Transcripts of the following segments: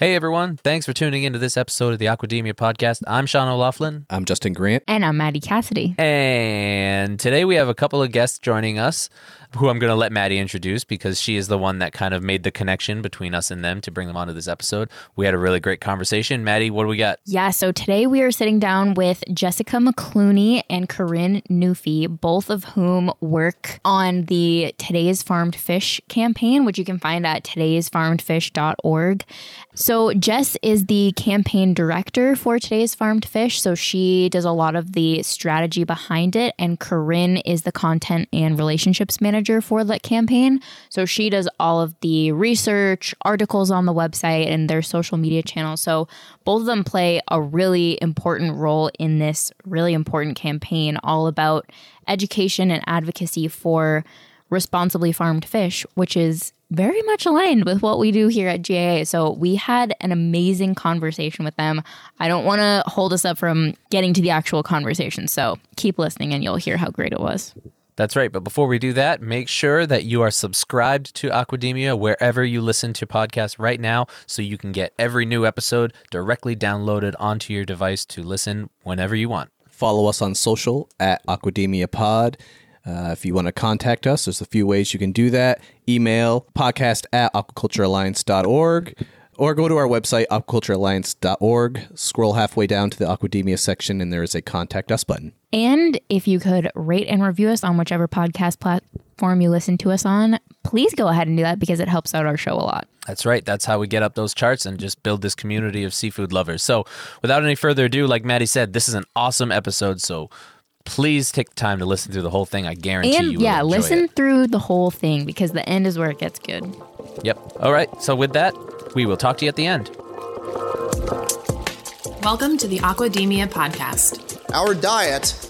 Hey everyone, thanks for tuning into this episode of the Aquademia podcast. I'm Sean O'Laughlin. I'm Justin Grant. And I'm Maddie Cassidy. And today we have a couple of guests joining us who I'm going to let Maddie introduce because she is the one that kind of made the connection between us and them to bring them onto this episode. We had a really great conversation. Maddie, what do we got? Yeah, so today we are sitting down with Jessica McCluney and Corinne Noufi, both of whom work on the Today's Farmed Fish campaign, which you can find at today'sfarmedfish.org. So, Jess is the campaign director for Today's Farmed Fish. So, she does a lot of the strategy behind it, and Corinne is the content and relationships manager for the campaign. So, she does all of the research, articles on the website, and their social media channels. So, both of them play a really important role in this really important campaign, all about education and advocacy for responsibly farmed fish, which is very much aligned with what we do here at GAA. So we had an amazing conversation with them. I don't want to hold us up from getting to the actual conversation. So keep listening and you'll hear how great it was. That's right. But before we do that, make sure that you are subscribed to Aquademia wherever you listen to podcasts right now so you can get every new episode directly downloaded onto your device to listen whenever you want. Follow us on social at Aquademia Pod. Uh, if you want to contact us, there's a few ways you can do that. Email podcast at aquaculturealliance.org or go to our website, aquaculturealliance.org. Scroll halfway down to the Aquademia section, and there is a contact us button. And if you could rate and review us on whichever podcast platform you listen to us on, please go ahead and do that because it helps out our show a lot. That's right. That's how we get up those charts and just build this community of seafood lovers. So, without any further ado, like Maddie said, this is an awesome episode. So, please take the time to listen through the whole thing. I guarantee and, you. Will yeah, listen it. through the whole thing because the end is where it gets good. Yep. All right. So with that, we will talk to you at the end. Welcome to the Aquademia podcast. Our diet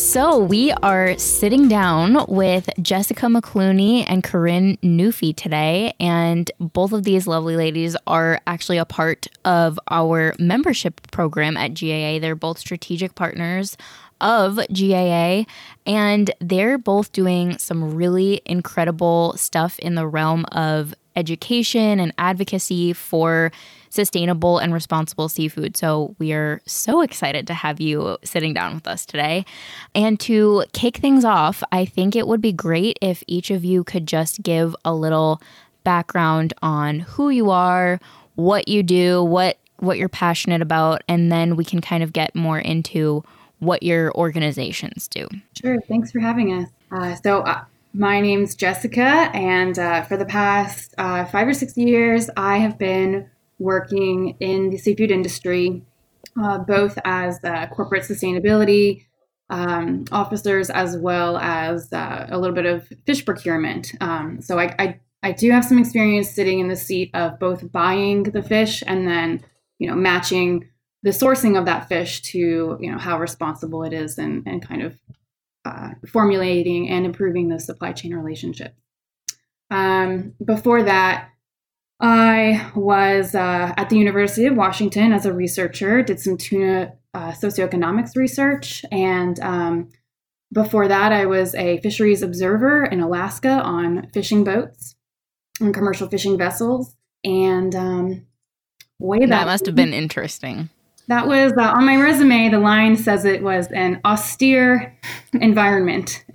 So, we are sitting down with Jessica McCluney and Corinne Noufi today. And both of these lovely ladies are actually a part of our membership program at GAA. They're both strategic partners of GAA, and they're both doing some really incredible stuff in the realm of education and advocacy for sustainable and responsible seafood. So we are so excited to have you sitting down with us today. And to kick things off, I think it would be great if each of you could just give a little background on who you are, what you do, what what you're passionate about, and then we can kind of get more into what your organizations do. Sure. Thanks for having us. Uh, so, uh, my name's Jessica, and uh, for the past uh, five or six years, I have been working in the seafood industry, uh, both as corporate sustainability um, officers as well as uh, a little bit of fish procurement. Um, so I, I, I do have some experience sitting in the seat of both buying the fish and then you know matching the sourcing of that fish to you know how responsible it is and, and kind of uh, formulating and improving the supply chain relationship. Um, before that, I was uh, at the University of Washington as a researcher, did some tuna uh, socioeconomics research, and um, before that, I was a fisheries observer in Alaska on fishing boats, and commercial fishing vessels, and um, way back. That must have been interesting. That was uh, on my resume. The line says it was an austere environment.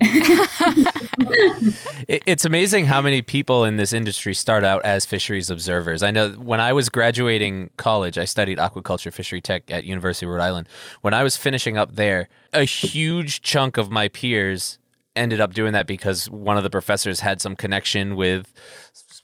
it's amazing how many people in this industry start out as fisheries observers. I know when I was graduating college, I studied aquaculture fishery tech at University of Rhode Island. When I was finishing up there, a huge chunk of my peers ended up doing that because one of the professors had some connection with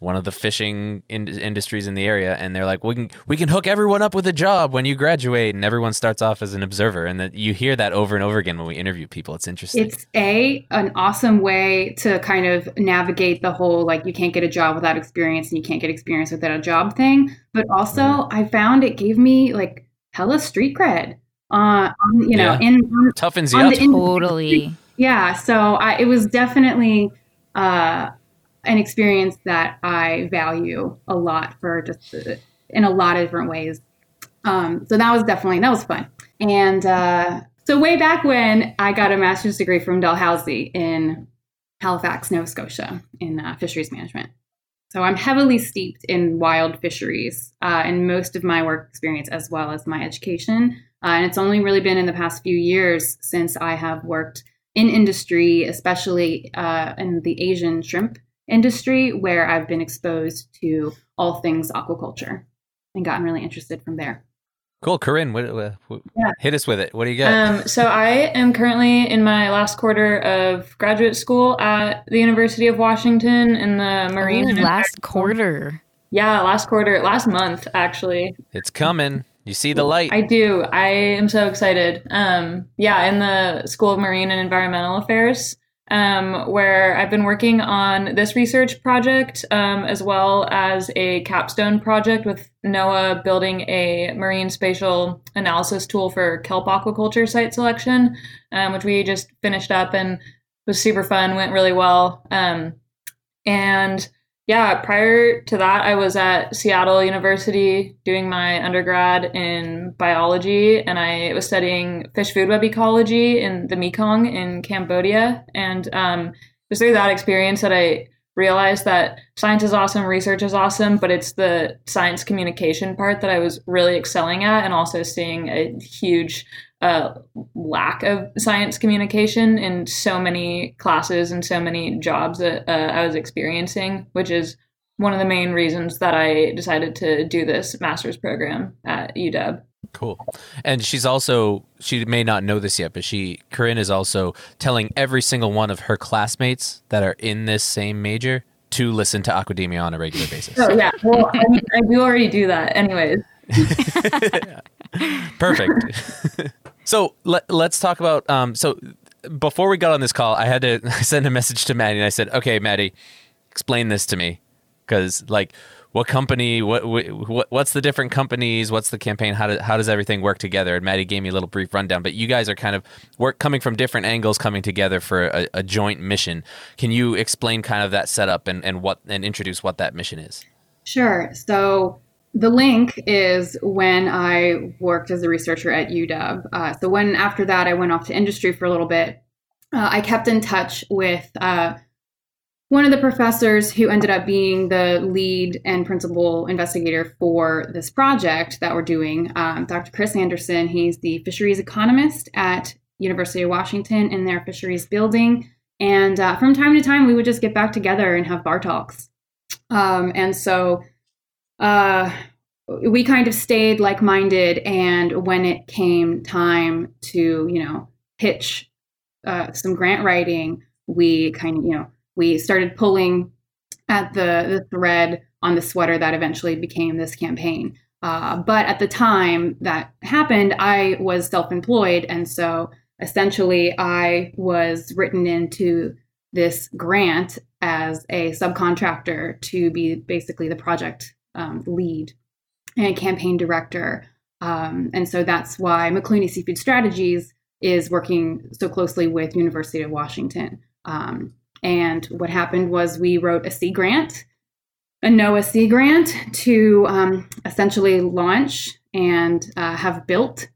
one of the fishing in- industries in the area, and they're like, "We can we can hook everyone up with a job when you graduate," and everyone starts off as an observer, and that you hear that over and over again when we interview people. It's interesting. It's a an awesome way to kind of navigate the whole like you can't get a job without experience, and you can't get experience without a job thing. But also, mm-hmm. I found it gave me like hella street cred. Uh, you know, yeah. in toughens you up. totally Yeah, so I, it was definitely uh, an experience that I value a lot for just uh, in a lot of different ways. Um, so that was definitely that was fun. And uh, so way back when I got a master's degree from Dalhousie in Halifax, Nova Scotia, in uh, fisheries management. So I'm heavily steeped in wild fisheries uh, in most of my work experience as well as my education. Uh, and it's only really been in the past few years since I have worked in industry, especially uh, in the Asian shrimp industry, where I've been exposed to all things aquaculture and gotten really interested from there. Cool, Corinne. What, what, what- Yeah. Hit us with it. What do you got? Um, so I am currently in my last quarter of graduate school at the University of Washington in the Marine. Oh, last quarter. yeah, last quarter, last month actually. it's coming. You see the light. I do. I am so excited. Um, yeah, in the School of Marine and Environmental Affairs, um, where I've been working on this research project, um, as well as a capstone project with NOAA building a marine spatial analysis tool for kelp aquaculture site selection, um, which we just finished up and was super fun, went really well. Um, and yeah, prior to that, I was at Seattle University doing my undergrad in biology, and I was studying fish food web ecology in the Mekong in Cambodia. And um, it was through that experience that I realized that science is awesome, research is awesome, but it's the science communication part that I was really excelling at, and also seeing a huge uh, lack of science communication in so many classes and so many jobs that uh, I was experiencing, which is one of the main reasons that I decided to do this master's program at UW. Cool. And she's also, she may not know this yet, but she, Corinne is also telling every single one of her classmates that are in this same major to listen to Aquademia on a regular basis. Oh yeah, well I, mean, I do already do that, anyways. Perfect. so let, let's talk about, um, so before we got on this call, I had to send a message to Maddie and I said, okay, Maddie, explain this to me. Cause like, what company, what, what, what's the different companies? What's the campaign? How, do, how does everything work together? And Maddie gave me a little brief rundown, but you guys are kind of work coming from different angles, coming together for a, a joint mission. Can you explain kind of that setup and, and what, and introduce what that mission is? Sure. So the link is when I worked as a researcher at UW. Uh, so when after that I went off to industry for a little bit, uh, I kept in touch with uh, one of the professors who ended up being the lead and principal investigator for this project that we're doing, um, Dr. Chris Anderson. He's the fisheries economist at University of Washington in their fisheries building. And uh, from time to time, we would just get back together and have bar talks. Um, and so uh, we kind of stayed like-minded and when it came time to you know pitch uh, some grant writing we kind of you know we started pulling at the, the thread on the sweater that eventually became this campaign uh, but at the time that happened i was self-employed and so essentially i was written into this grant as a subcontractor to be basically the project um, lead and campaign director. Um, and so that's why McCluney Seafood Strategies is working so closely with University of Washington. Um, and what happened was we wrote a Sea grant, a NOAA Sea grant, to um, essentially launch and uh, have built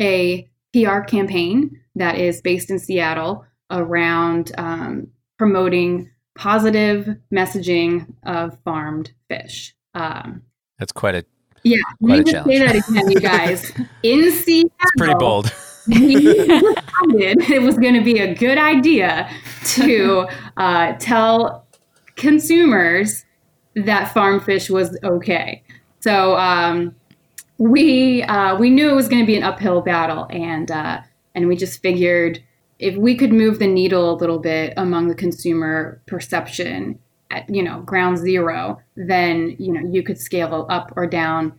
a PR campaign that is based in Seattle around um, promoting positive messaging of farmed fish. Um, That's quite a, yeah, Quite let me just say that again, you guys. In Seattle, it's pretty bold. We decided it was going to be a good idea to uh, tell consumers that farm fish was okay. So um, we uh, we knew it was going to be an uphill battle, and uh, and we just figured if we could move the needle a little bit among the consumer perception at you know ground zero, then you know you could scale up or down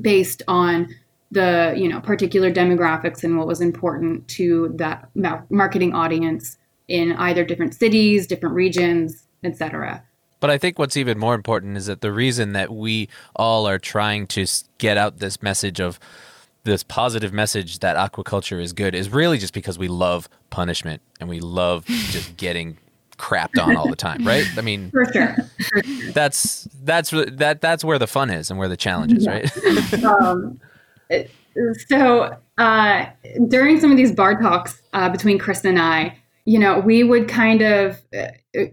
based on the you know particular demographics and what was important to that marketing audience in either different cities, different regions, etc. But I think what's even more important is that the reason that we all are trying to get out this message of this positive message that aquaculture is good is really just because we love punishment and we love just getting crapped on all the time, right? I mean, For sure. that's that's that that's where the fun is and where the challenge is, right? um, so uh, during some of these bar talks uh, between Chris and I, you know, we would kind of uh,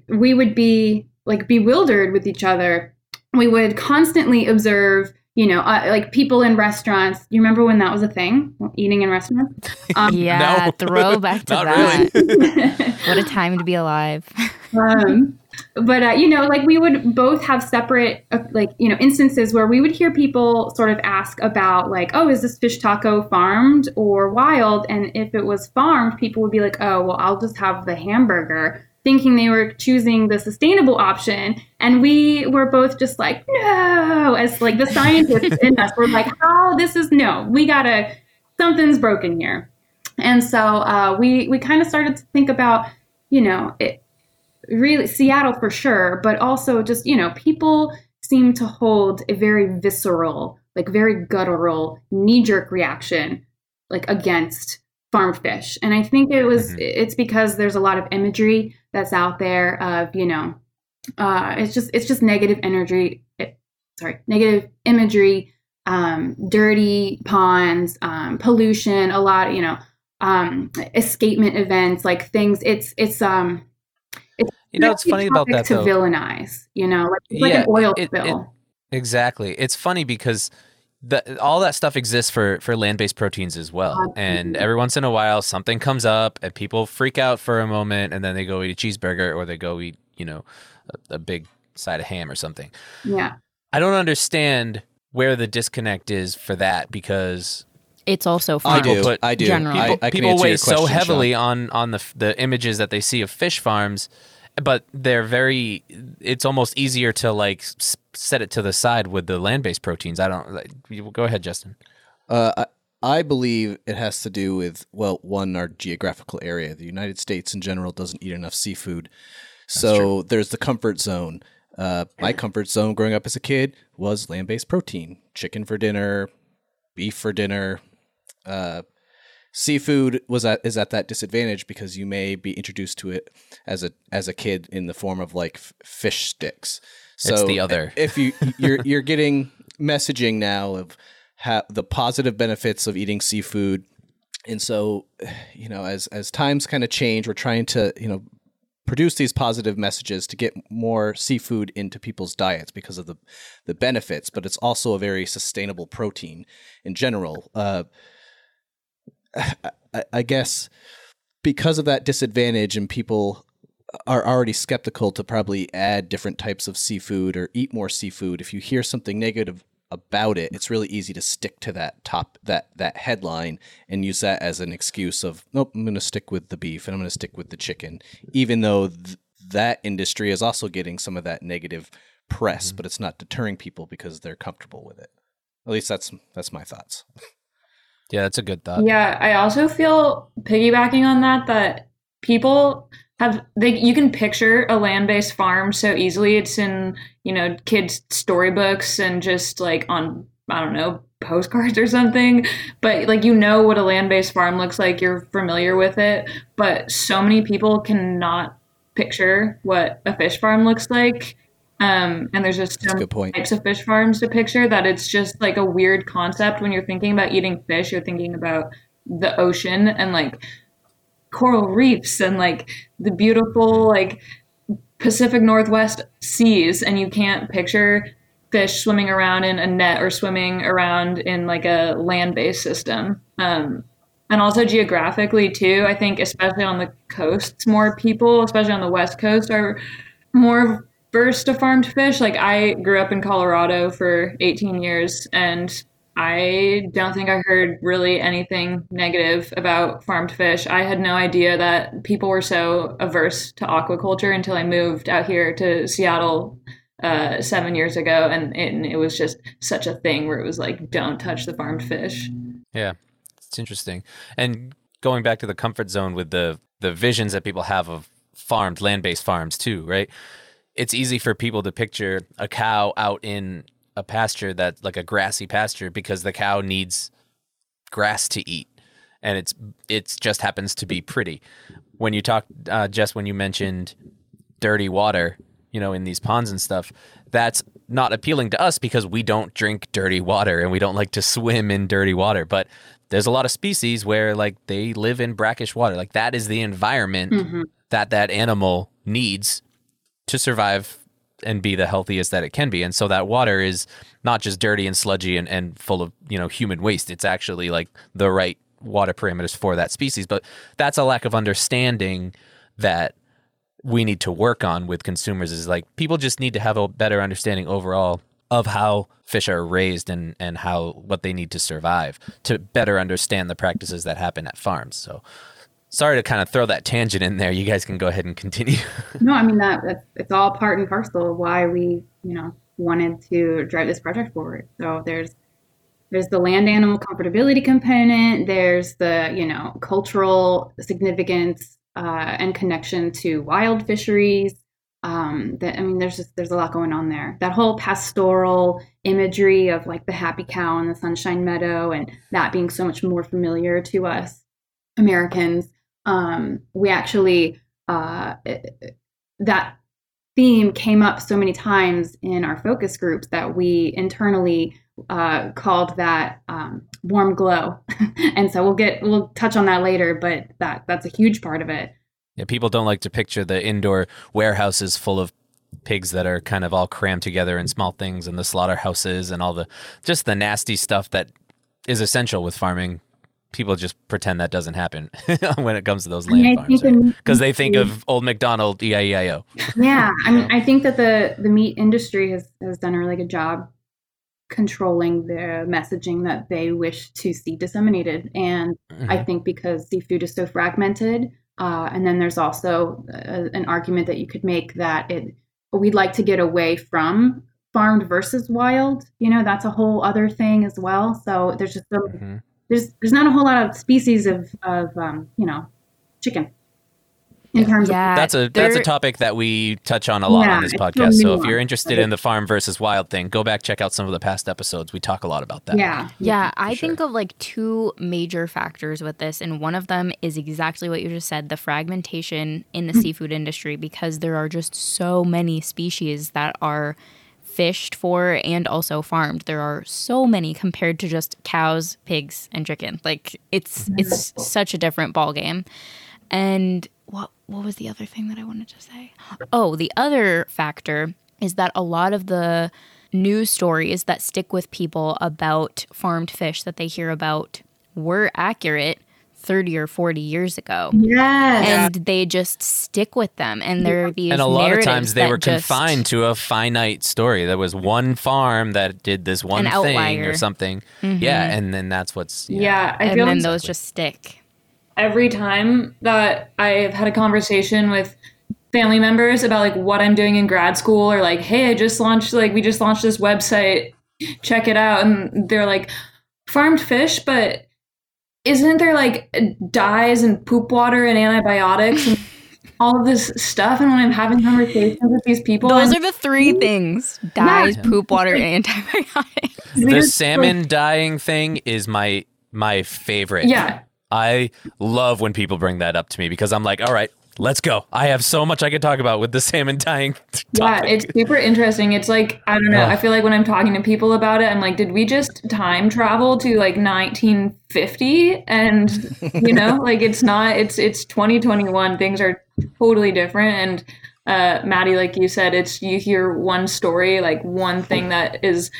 we would be like bewildered with each other. We would constantly observe, you know, uh, like people in restaurants. You remember when that was a thing, eating in restaurants? Um, Yeah, No. throwback to that. really. What a time to be alive. Um, but uh, you know, like we would both have separate, uh, like you know, instances where we would hear people sort of ask about, like, "Oh, is this fish taco farmed or wild?" And if it was farmed, people would be like, "Oh, well, I'll just have the hamburger," thinking they were choosing the sustainable option. And we were both just like, "No," as like the scientists in us were like, "Oh, this is no, we gotta, something's broken here." And so uh, we we kind of started to think about, you know, it, really Seattle for sure, but also just, you know, people seem to hold a very visceral, like very guttural, knee jerk reaction like against farm fish. And I think it was Mhm. it's because there's a lot of imagery that's out there of, you know, uh it's just it's just negative energy eh, sorry, negative imagery, um, dirty ponds, um, pollution, a lot, you know, um escapement events, like things it's it's um You know, it's very funny about that to though. villainize, you know, like, like Yeah, an oil it- it- spill. Exactly. It's funny because the, all that stuff exists for, for land based proteins as well. And every once in a while, something comes up and people freak out for a moment and then they go eat a cheeseburger or they go eat, you know, a, a big side of ham or something. yeah. I don't understand where the disconnect is for that because It's also I farmed. People do. put- I do. general. I, people, I can people weigh so heavily Sean. on on the the images that they see of fish farms but they're very it's almost easier to like set it to the side with the land-based proteins i don't like, go ahead justin Uh, I, I believe it has to do with well, one, our geographical area. The United States in general doesn't eat enough seafood, so there's the comfort zone. Uh, my comfort zone growing up as a kid was land-based protein: chicken for dinner, beef for dinner. Uh, seafood was at is at that disadvantage because you may be introduced to it as a as a kid in the form of like f- fish sticks. So It's the other. If you you're you're getting messaging now of how the positive benefits of eating seafood, and so you know as as times kind of change, we're trying to you know produce these positive messages to get more seafood into people's diets because of the the benefits, but it's also a very sustainable protein in general. Uh, I, I guess because of that disadvantage and people are already skeptical to probably add different types of seafood or eat more seafood if you hear something negative about it it's really easy to stick to that top that that headline and use that as an excuse of nope i'm going to stick with the beef and i'm going to stick with the chicken even though th- that industry is also getting some of that negative press mm-hmm. but it's not deterring people because they're comfortable with it. At least that's that's my thoughts yeah that's a good thought Yeah, I also feel piggybacking on that that people have they you can picture a land-based farm so easily. It's in, you know, kids storybooks and just like on I don't know, postcards or something, but like you know what a land-based farm looks like, you're familiar with it, but so many people cannot picture what a fish farm looks like. Um, and there's just That's so good point. types of fish farms to picture that it's just like a weird concept. When you're thinking about eating fish you're thinking about the ocean and like coral reefs and like the beautiful like pacific northwest seas. And you can't picture fish swimming around in a net or swimming around in like a land-based system. Um, and also geographically too i think especially on the coasts more people especially on the west coast are more versed a farmed fish. Like I grew up in Colorado for 18 years and I don't think I heard really anything negative about farmed fish. I had no idea that people were so averse to aquaculture until I moved out here to Seattle uh, seven years ago, and it, and it was just such a thing where it was like, don't touch the farmed fish. Yeah, it's interesting. And going back to the comfort zone with the the visions that people have of farmed land-based farms too, right? It's easy for people to picture a cow out in a pasture that's like a grassy pasture because the cow needs grass to eat, and it's it's just happens to be pretty. When you talk, uh, Jess, when you mentioned dirty water, you know, in these ponds and stuff, that's not appealing to us because we don't drink dirty water and we don't like to swim in dirty water. But there's a lot of species where like they live in brackish water. Like that is the environment Mm-hmm. that that animal needs to survive and be the healthiest that it can be. And so that water is not just dirty and sludgy and, and full of, you know, human waste. It's actually like the right water parameters for that species. But that's a lack of understanding that we need to work on with consumers is like people just need to have a better understanding overall of how fish are raised and, and how what they need to survive to better understand the practices that happen at farms. So sorry to kind of throw that tangent in there. You guys can go ahead and continue. No, I mean that that's, it's all part and parcel of why we, you know, wanted to drive this project forward. So there's there's the land animal comfortability component. There's the you know cultural significance uh, and connection to wild fisheries. Um, that I mean, there's just there's a lot going on there. That whole pastoral imagery of like the happy cow and the sunshine meadow, and that being so much more familiar to us Americans. Um, we actually uh, that theme came up so many times in our focus groups that we internally uh, called that um, warm glow. and so we'll get we'll touch on that later, but that that's a huge part of it. Yeah, people don't like to picture the indoor warehouses full of pigs that are kind of all crammed together in small things and the slaughterhouses and all the just the nasty stuff that is essential with farming. People just pretend that doesn't happen when it comes to those land mean, I farms think in- because they think of old McDonald E E-I-E-I-O. yeah, I mean, I think that the the meat industry has has done a really good job controlling the messaging that they wish to see disseminated, and I think because seafood is so fragmented, uh, and then there's also a, an argument that you could make that it we'd like to get away from farmed versus wild. You know, that's a whole other thing as well. So there's just a, Mhm. There's there's not a whole lot of species of of um, you know chicken in terms of Yeah, That's a that's a topic that we touch on a lot Yeah, on this podcast. So if you're interested in the farm versus wild thing, go back check out some of the past episodes. We talk a lot about that. yeah Yeah, I sure. think of like two major factors with this, and one of them is exactly what you just said the fragmentation in the seafood industry, because there are just so many species that are fished for and also farmed. There are so many compared to just cows, pigs, and chicken. Like it's mm-hmm. it's such a different ball game. And what what was the other thing that I wanted to say? Oh, the other factor is that a lot of the news stories that stick with people about farmed fish that they hear about were accurate 30 or 40 years ago. yes And they just stick with them. And there are these and a lot of times they that were just- confined to a finite story. There was one farm that did this one An thing outlier. or something. Mm-hmm. Yeah, and then that's what's yeah. Yeah, I And feel then those just stick. every time that I've had a conversation with family members about like what I'm doing in grad school or like, hey, I just launched like we just launched this website, check it out, and they're like, farmed fish, but isn't there like dyes and poop water and antibiotics and all of this stuff? And when I'm having conversations with these people, Those I'm- are the three things dyes, poop, water, and antibiotics. The salmon dying thing is my my favorite. yeah, I love when people bring that up to me because I'm like, all right, let's go. I have so much I could talk about with the salmon dying Yeah, it's super interesting. It's like I don't know. I feel like when I'm talking to people about it, I'm like, did we just time travel to like 1950? And you know, like it's not. It's it's 2021. Things are totally different. And uh, Maddie, like you said, it's you hear one story, like one thing that is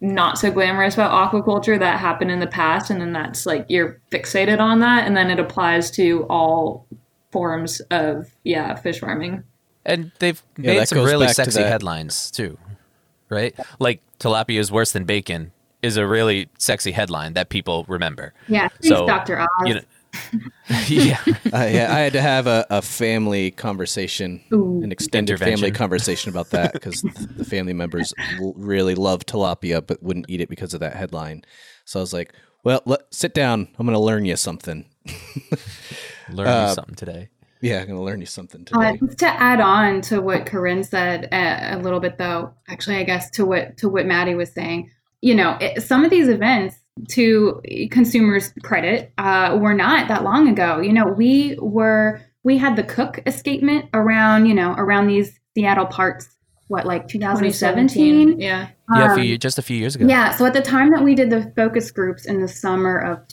not so glamorous about aquaculture that happened in the past, and then that's like you're fixated on that, and then it applies to all forms of yeah fish farming. And they've Yeah, made that some really back to sexy headlines too, right? Like tilapia is worse than bacon is a really sexy headline that people remember. yeah thanks, So, dr oz You know, yeah, Uh, yeah, I had to have a, a family conversation, an extended family conversation about that because the family members really love tilapia but wouldn't eat it because of that headline. So I was like, "Well, let, sit down. I'm going to learn you something." learn Uh, something today. Yeah, I'm going to learn you something Uh, today. just to add on to what Corinne said uh, a little bit, though, actually, I guess to what to what Maddie was saying, you know, it, some of these events to consumers' credit, uh, were not that long ago. You know, we were we had the Cooke escapement around you know around these Seattle parts. What like 2017? Yeah. yeah, a Um, few, just a few years ago. yeah. So at the time that we did the focus groups in the summer of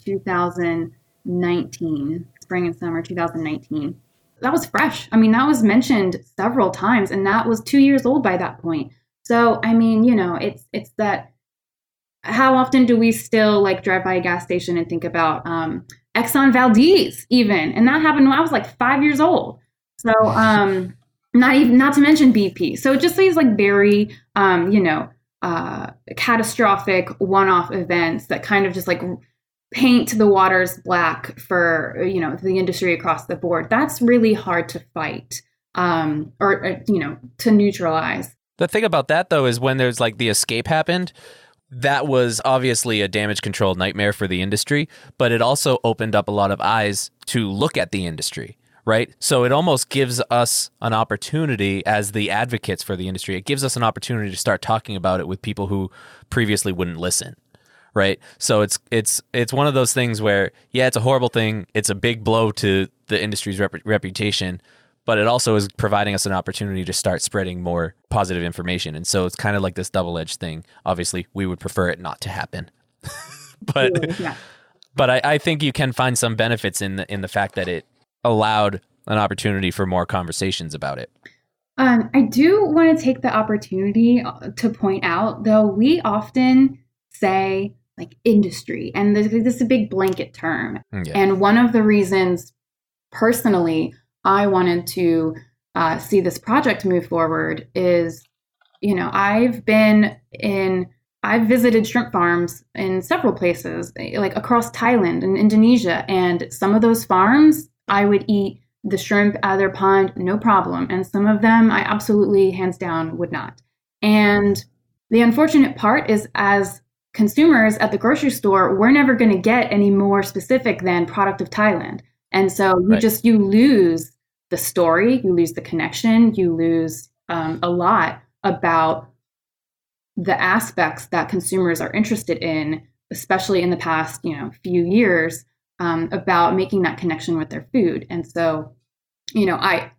2019, spring and summer 2019, that was fresh. I mean, that was mentioned several times, and that was two years old by that point. So I mean, you know, it's it's that. How often do we still like drive by a gas station and think about um, Exxon Valdez even? And that happened when I was like five years old. So um, not even not to mention BP. So it just these like very um, you know uh, catastrophic one-off events that kind of just like paint the waters black for you know the industry across the board. That's really hard to fight um, or, or you know to neutralize. The thing about that though is when there's like the escape happened, that was obviously a damage control nightmare for the industry, but it also opened up a lot of eyes to look at the industry, right? So it almost gives us an opportunity as the advocates for the industry. It gives us an opportunity to start talking about it with people who previously wouldn't listen. Right. So it's it's it's one of those things where yeah, it's a horrible thing. It's a big blow to the industry's rep- reputation, but it also is providing us an opportunity to start spreading more positive information. And so it's kind of like this double edged thing. Obviously, we would prefer it not to happen, but Yeah. but I, I think you can find some benefits in the in the fact that it allowed an opportunity for more conversations about it. Um, I do want to take the opportunity to point out, though, we often say like industry, and this, this is a big blanket term. Yeah. And one of the reasons, personally, I wanted to uh, see this project move forward is, you know, I've been in, I've visited shrimp farms in several places, eh, like across Thailand and Indonesia, and some of those farms I would eat the shrimp out of their pond, no problem. And some of them I absolutely, hands down, would not. And the unfortunate part is, as consumers at the grocery store, we're never going to get any more specific than product of Thailand. And so you Right. just, you lose the story, you lose the connection, you lose um, a lot about the aspects that consumers are interested in, especially in the past, you know, few years, um, about making that connection with their food. And so, you know, I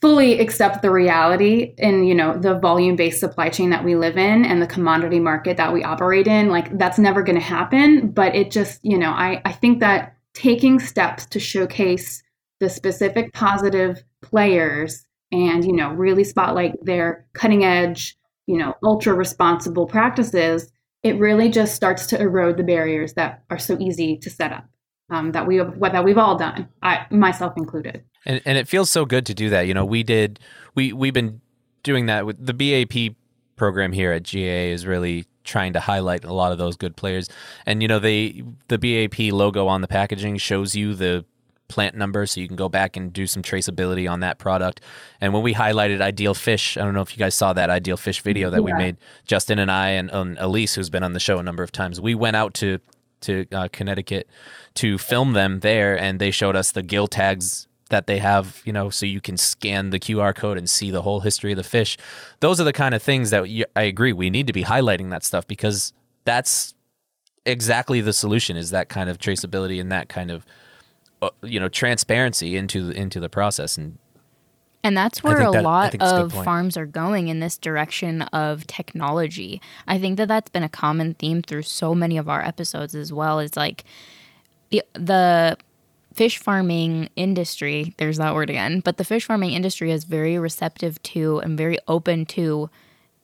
fully accept the reality in you know the volume based supply chain that we live in and the commodity market that we operate in like that's never going to happen. But it just you know I, I think that taking steps to showcase the specific positive players and you know really spotlight their cutting edge you know ultra responsible practices it really just starts to erode the barriers that are so easy to set up um, that we what that we've all done I myself included And and it feels so good to do that. You know, we did we we've been doing that with the BAP program here at GA is really trying to highlight a lot of those good players. And you know, they the BAP logo on the packaging shows you the plant number so you can go back and do some traceability on that product. And when we highlighted Ideal Fish, I don't know if you guys saw that Ideal Fish video that we made, Justin and I and, and Elise who's been on the show a number of times. We went out to to uh, Connecticut to film them there and they showed us the gill tags that they have, you know, so you can scan the QR code and see the whole history of the fish. Those are the kind of things that you, I agree we need to be highlighting that stuff because that's exactly the solution is that kind of traceability and that kind of uh, you know transparency into into the process and And that's where a that- lot of farms are going in this direction of technology. I think that that's been a common theme through so many of our episodes as well. Is like the the fish farming industry, there's that word again, but the fish farming industry is very receptive to and very open to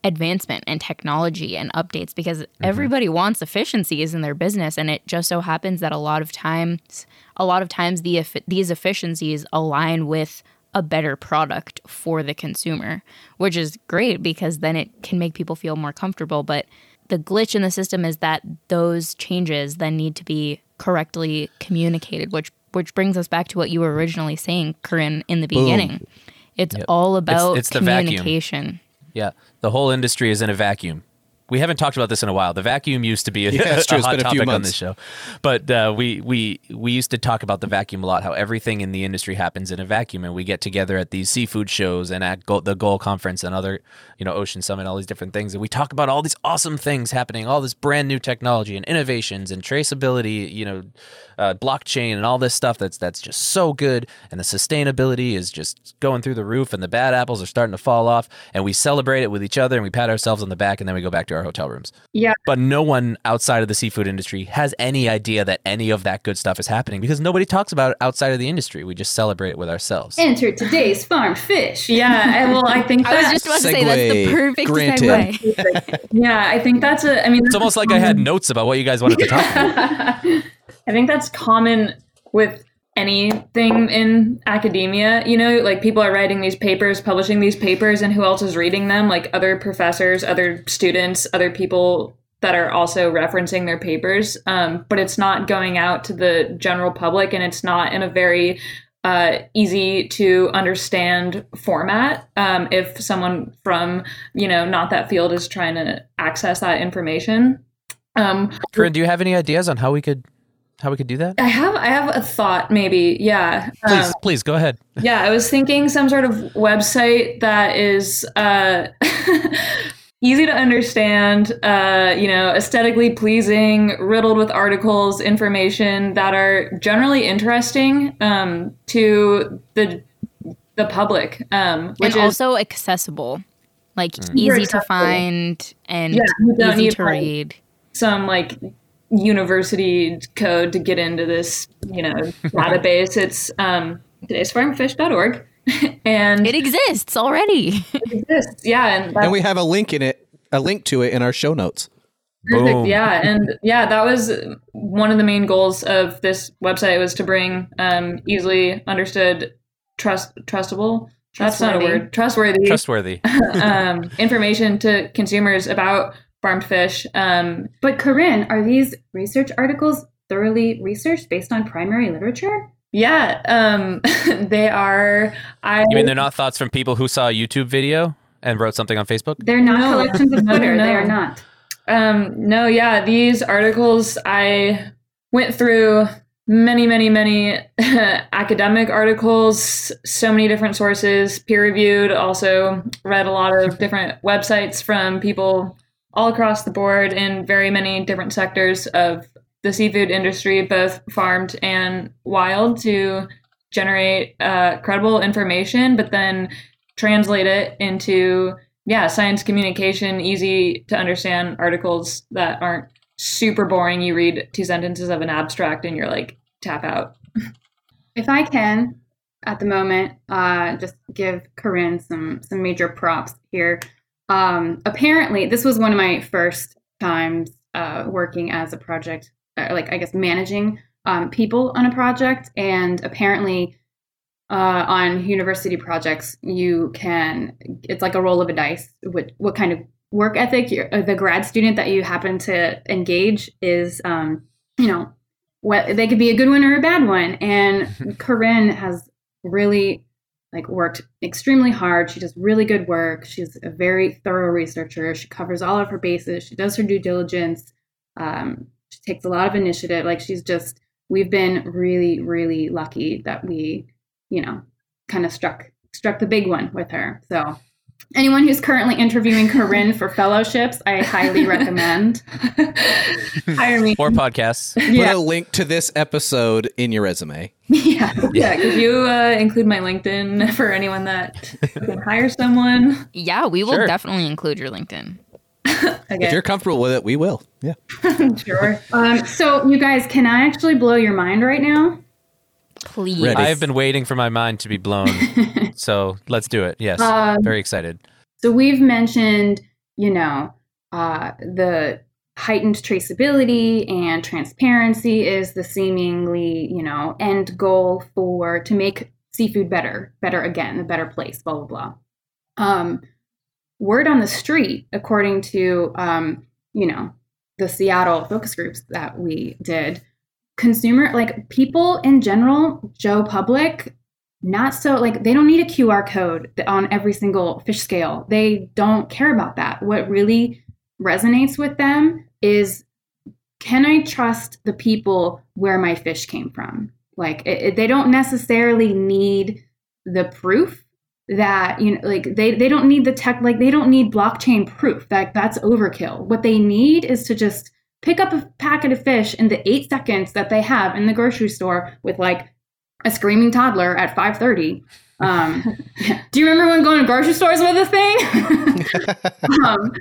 advancement and technology and updates because everybody wants efficiencies in their business and it just so happens that a lot of times a lot of times the these efficiencies align with a better product for the consumer which is great because then it can make people feel more comfortable. But the glitch in the system is that those changes then need to be correctly communicated which which brings us back to what you were originally saying Corinne in the beginning. It's all about it's the vacuum. communication. Yeah. The whole industry is in a vacuum we haven't talked about this in a while. The vacuum used to be a, Yeah, a hot been a topic on this show, but uh, we we we used to talk about the vacuum a lot. How everything in the industry happens in a vacuum, and we get together at these seafood shows and at Go- the Goal Conference and other, you know, Ocean Summit, all these different things, and we talk about all these awesome things happening, all this brand new technology and innovations and traceability, you know, uh, blockchain and all this stuff that's that's just so good, and the sustainability is just going through the roof, and the bad apples are starting to fall off, and we celebrate it with each other, and we pat ourselves on the back, and then we go back to our hotel rooms. Yeah. But no one outside of the seafood industry has any idea that any of that good stuff is happening because nobody talks about it outside of the industry. We just celebrate it with ourselves. Enter today's farmed fish. Yeah, and well, I think I was just about to say that's the perfect granted. segue. yeah, I think that's a. I mean, It's almost like I had notes about what you guys wanted to talk about. I think that's common with anything in academia. You know, like people are writing these papers, publishing these papers, and who else is reading them? Like other professors, other students, other people that are also referencing their papers. Um, but it's not going out to the general public, and it's not in a very uh, easy to understand format. Um, if someone from you know not that field is trying to access that information. Um, Corinne, do you have any ideas on how we could how we could do that? I have I have a thought maybe. Yeah. Please, Um, please go ahead. yeah, I was thinking some sort of website that is uh easy to understand, uh, you know, aesthetically pleasing, riddled with articles, information that are generally interesting um to the the public. Um which and is also accessible, like Super easy to find and Yeah, you don't easy to read. some like university code to get into this, you know, database. It's um today's farmfish.org. and It exists already. exists. Yeah, and that's And we have a link in it, a link to it in our show notes. perfect. Boom. Yeah, and yeah, that was one of the main goals of this website was to bring um, easily understood, trust, trustable. That's not a word. Trustworthy Trustworthy. um, information to consumers about farmed fish. Um, But Corinne, are these research articles thoroughly researched based on primary literature? yeah, um, they are. I You mean they're not thoughts from people who saw a YouTube video and wrote something on Facebook? They're not No. collections of No, no, Twitter. They are not. Um, no, yeah, these articles I went through many, many, many academic articles, so many different sources, peer reviewed, also read a lot of different websites from people all across the board in very many different sectors of the seafood industry, both farmed and wild, to generate uh, credible information, but then translate it into yeah, science communication, easy to understand articles that aren't super boring. You read two sentences of an abstract and you're like, tap out. If I can, at the moment, uh, just give Corinne some some major props here. Um, apparently, this was one of my first times uh, working as a project, uh, like I guess managing um, people on a project, and apparently. Uh, on university projects, you can, it's like a roll of a dice. What, what kind of work ethic you're, uh, the grad student that you happen to engage is, um, you know, what they could be a good one or a bad one. And Corinne has really like worked extremely hard. She does really good work. She's a very thorough researcher. She covers all of her bases. She does her due diligence. Um, she takes a lot of initiative. Like she's just, we've been really, really lucky that we, you know, kind of struck struck the big one with her. So anyone who's currently interviewing Corinne for fellowships, I highly recommend. Hire me. Or podcasts. Put a link to this episode in your resume. yeah. Yeah, could you uh, include my LinkedIn for anyone that can hire someone? yeah, we will Sure. definitely include your LinkedIn. If you're comfortable with it, we will. Yeah. Sure. Um, so you guys, can I actually blow your mind right now? Please. Ready. I have been waiting for my mind to be blown. so let's do it. Yes. Um, Very excited. So we've mentioned, you know, uh, the heightened traceability and transparency is the seemingly, you know, end goal for to make seafood better, better again, a better place, blah blah blah. Um, word on the street, according to, um, you know, the Seattle focus groups that we did, consumer like people in general, Joe Public, not so like they don't need a QR code on every single fish scale. They don't care about that. What really resonates with them is can I trust the people where my fish came from? Like it, it, they don't necessarily need the proof that you know like they they don't need the tech like they don't need blockchain proof that that's overkill. What they need is to just pick up a packet of fish in the 8 seconds that they have in the grocery store with like a screaming toddler at 5:30 um, do you remember when going to grocery stores was a thing? um,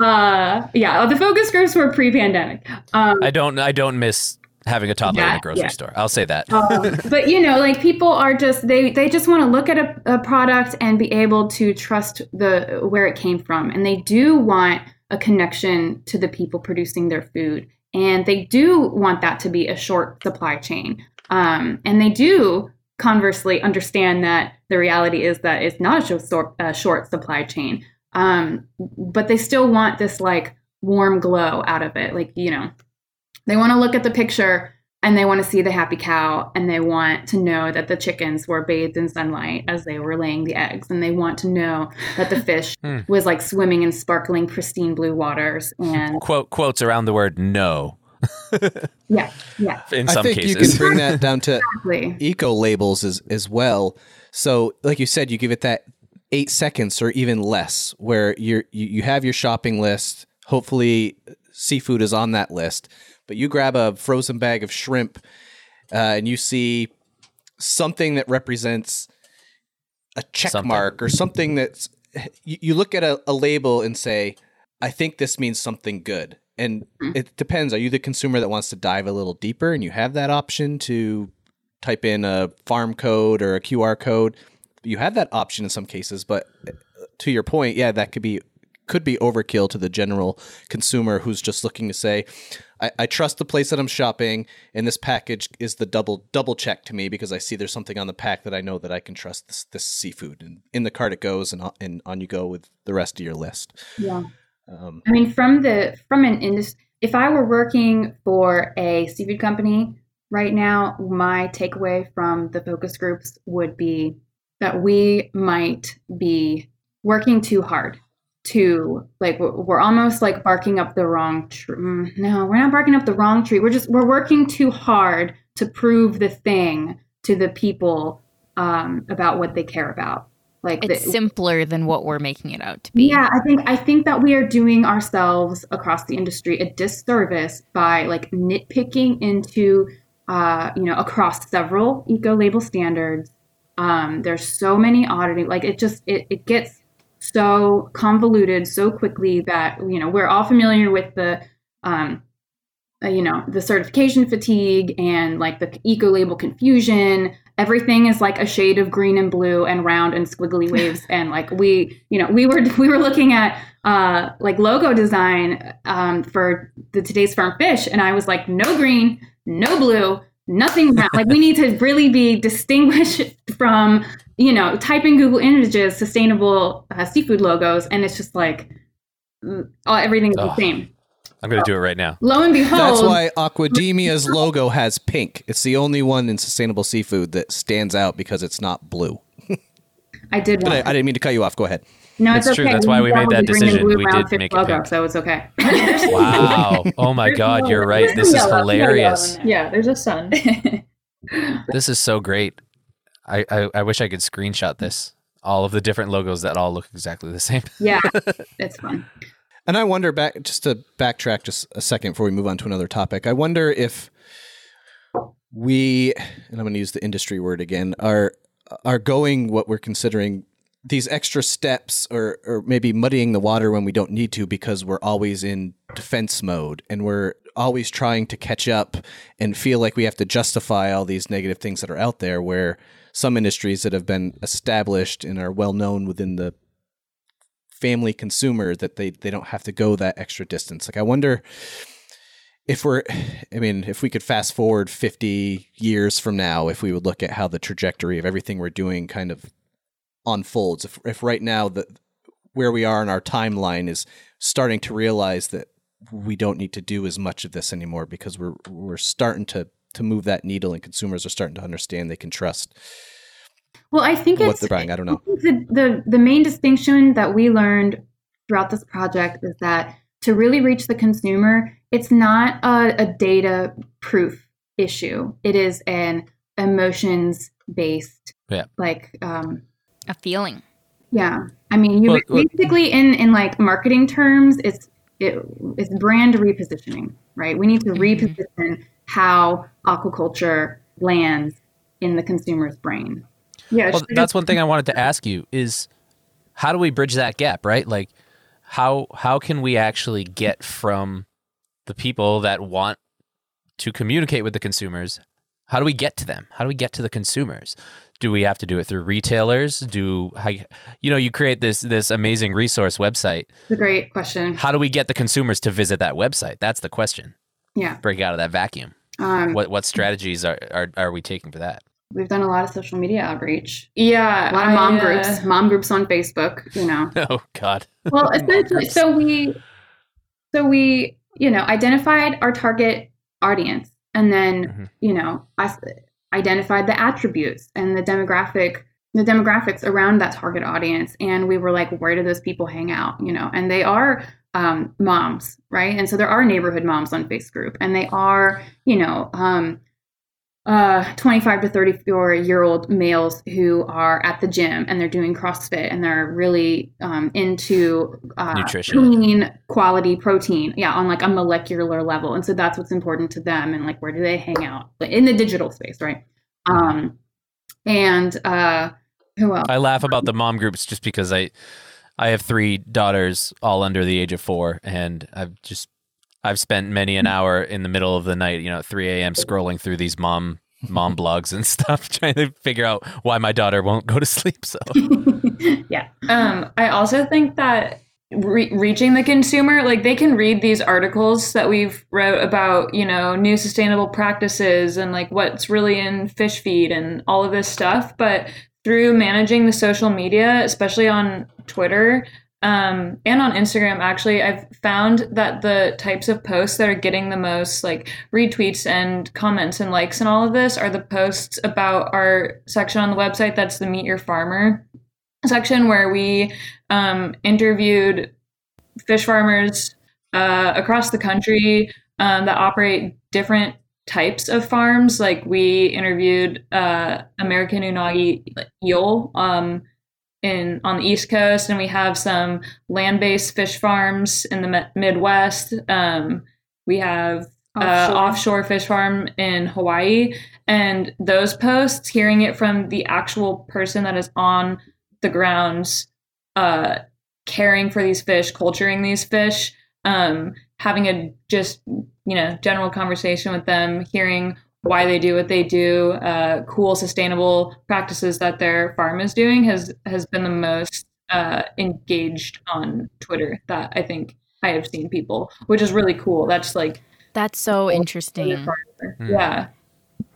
uh, yeah, the focus groups were pre-pandemic. Um, I don't. I don't miss having a toddler yeah, in a grocery yeah. store. I'll say that. Um, but you know, like people are just they they just want to look at a, a product and be able to trust the where it came from, and they do want a connection to the people producing their food, and they do want that to be a short supply chain. Um, and they do conversely understand that the reality is that it's not a short, supply chain. Um, but they still want this like warm glow out of it. Like you know they want to look at the picture and they want to see the happy cow and they want to know that the chickens were bathed in sunlight as they were laying the eggs and they want to know that the fish hmm. was like swimming in sparkling pristine blue waters and quote quotes around the word no yeah, yeah. In some I think cases. you can bring that down to exactly. eco labels as as well. So, like you said, you give it that eight seconds or even less, where you're you, you have your shopping list. Hopefully, seafood is on that list. But you grab a frozen bag of shrimp, uh, and you see something that represents a check something. mark or something that's. You, you look at a, a label and say, "I think this means something good." and mm-hmm. it depends. Are you the consumer that wants to dive a little deeper and you have that option to type in a farm code or a QR code? You have that option in some cases, but uh, to your point, yeah, that could be could be overkill to the general consumer who's just looking to say, I, I, trust the place that I'm shopping, and this package is the double double check to me because I see there's something on the pack that I know that I can trust this this seafood, and in the cart it goes, and and on you go with the rest of your list. Yeah. Um, I mean, from the from an industry, if I were working for a seafood company right now, my takeaway from the focus groups would be that we might be working too hard to like we're almost like barking up the wrong tree. Mm, no, we're not barking up the wrong tree. We're just we're working too hard to prove the thing to the people um, about what they care about. Like it's the, simpler than what we're making it out to be. Yeah, I think I think that we are doing ourselves across the industry a disservice by like nitpicking into uh, you know, across several eco label standards. Um, there's so many auditing, like it just it, it gets so convoluted so quickly that you know we're all familiar with the um, uh, you know the certification fatigue and like the eco label confusion. Everything is like a shade of green and blue and round and squiggly waves. And like we you know we were we were looking at uh like logo design um for the today's farm fish. And i was like no green no blue nothing round. like we need to really be distinguished from you know type in google images sustainable uh, seafood logos and it's just like uh, everything is oh. the same I'm going to do it right now. Lo and behold. That's why Aquademia's logo has pink. It's the only one in sustainable seafood that stands out because it's not blue. I did. I, I, didn't mean to cut you off. Go ahead. No, it's, it's okay. true. That's why we made that decision. We did make logo, it pink. so it's okay. wow. Oh my God, you're right. This is hilarious. Yeah, there's a sun. this is so great. I, I, I wish I could screenshot this. All of the different logos that all look exactly the same. yeah, it's fun. And I wonder back just to backtrack just a second before we move on to another topic. I wonder if we and I'm going to use the industry word again are are going what we're considering these extra steps or or maybe muddying the water when we don't need to because we're always in defense mode and we're always trying to catch up and feel like we have to justify all these negative things that are out there where some industries that have been established and are well known within the family consumer that they they don't have to go that extra distance. Like I wonder if we're I mean, if we could fast forward 50 years from now, if we would look at how the trajectory of everything we're doing kind of unfolds. If if right now the where we are in our timeline is starting to realize that we don't need to do as much of this anymore because we're we're starting to to move that needle and consumers are starting to understand they can trust well, I think what it's they're buying. I don't know. The, the the main distinction that we learned throughout this project is that to really reach the consumer, it's not a, a data proof issue. It is an emotions based, Yeah. like, um, A feeling. yeah. I mean, you Well, well- basically in in like marketing terms, it's it, it's brand repositioning, right? We need to mm-hmm. reposition how aquaculture lands in the consumer's brain. Yeah, Well, that's one thing I wanted to ask you is how do we bridge that gap, right? Like how how can we actually get from the people that want to communicate with the consumers? How do we get to them? How do we get to the consumers? Do we have to do it through retailers? Do how, you know you create this this amazing resource website? It's a great question. How do we get the consumers to visit that website? That's the question. Yeah. Break out of that vacuum. Um, What what strategies are are, are we taking for that? we've done a lot of social media outreach. yeah, A lot of I, mom uh, groups, mom groups on Facebook, you know. Oh God. Well, essentially, so we, so we, you know, identified our target audience, and then Mhm. you know, us identified the attributes and the demographic, the demographics around that target audience, and we were like, where do those people hang out? You know, and they are um, moms, right? And so there are neighborhood moms on Facebook group, and they are, you know, um, uh 25 to 34 year old males who are at the gym and they're doing crossfit and they're really um, into uh, Nutrition. clean quality protein yeah on like a molecular level. And so that's what's important to them and like where do they hang out? In the digital space right? Um and uh who else? I laugh about the mom groups just because I I have three daughters all under the age of four and I've just I've spent many an hour in the middle of the night, you know, at three AM scrolling through these mom mom blogs and stuff, trying to figure out why my daughter won't go to sleep. So yeah Um, I also think that re- reaching the consumer, like they can read these articles that we've wrote about, you know, new sustainable practices and like what's really in fish feed and all of this stuff. But through managing the social media, especially on Twitter um, and on Instagram, actually, I've found that the types of posts that are getting the most like retweets and comments and likes and all of this are the posts about our section on the website that's the Meet Your Farmer section where we um, interviewed fish farmers uh, across the country um, that operate different types of farms. Like we interviewed uh, American Unagi eel um, in on the East Coast, and we have some land-based fish farms in the Midwest. Um, we have uh, Offshore. offshore fish farm in Hawaii, and those posts, hearing it from the actual person that is on the grounds, uh, caring for these fish, culturing these fish, um, having a just you know general conversation with them, hearing why they do what they do, uh, cool sustainable practices that their farm is doing has has been the most uh, engaged on Twitter that I think I have seen people, which is really cool. That's like That's so interesting. yeah.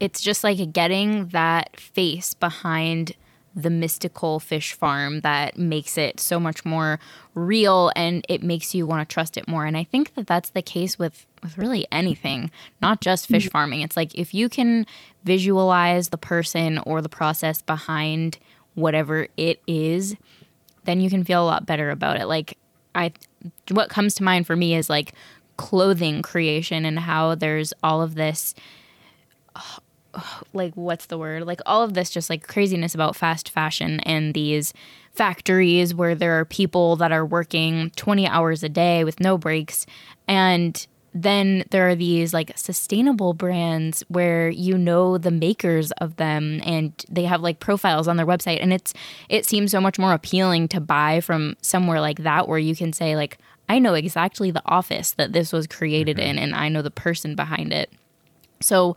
It's just like getting that face behind the mystical fish farm that makes it so much more real and it makes you want to trust it more. And I think that that's the case with with really anything, not just mm. fish farming. It's like if you can visualize the person or the process behind whatever it is, then you can feel a lot better about it. Like I what comes to mind for me is like clothing creation and how there's all of this like what's the word like all of this just like craziness about fast fashion and these factories where there are people that are working 20 hours a day with no breaks and then there are these like sustainable brands where you know the makers of them and they have like profiles on their website and it's it seems so much more appealing to buy from somewhere like that where you can say like I know exactly the office that this was created mm-hmm. in and I know the person behind it. So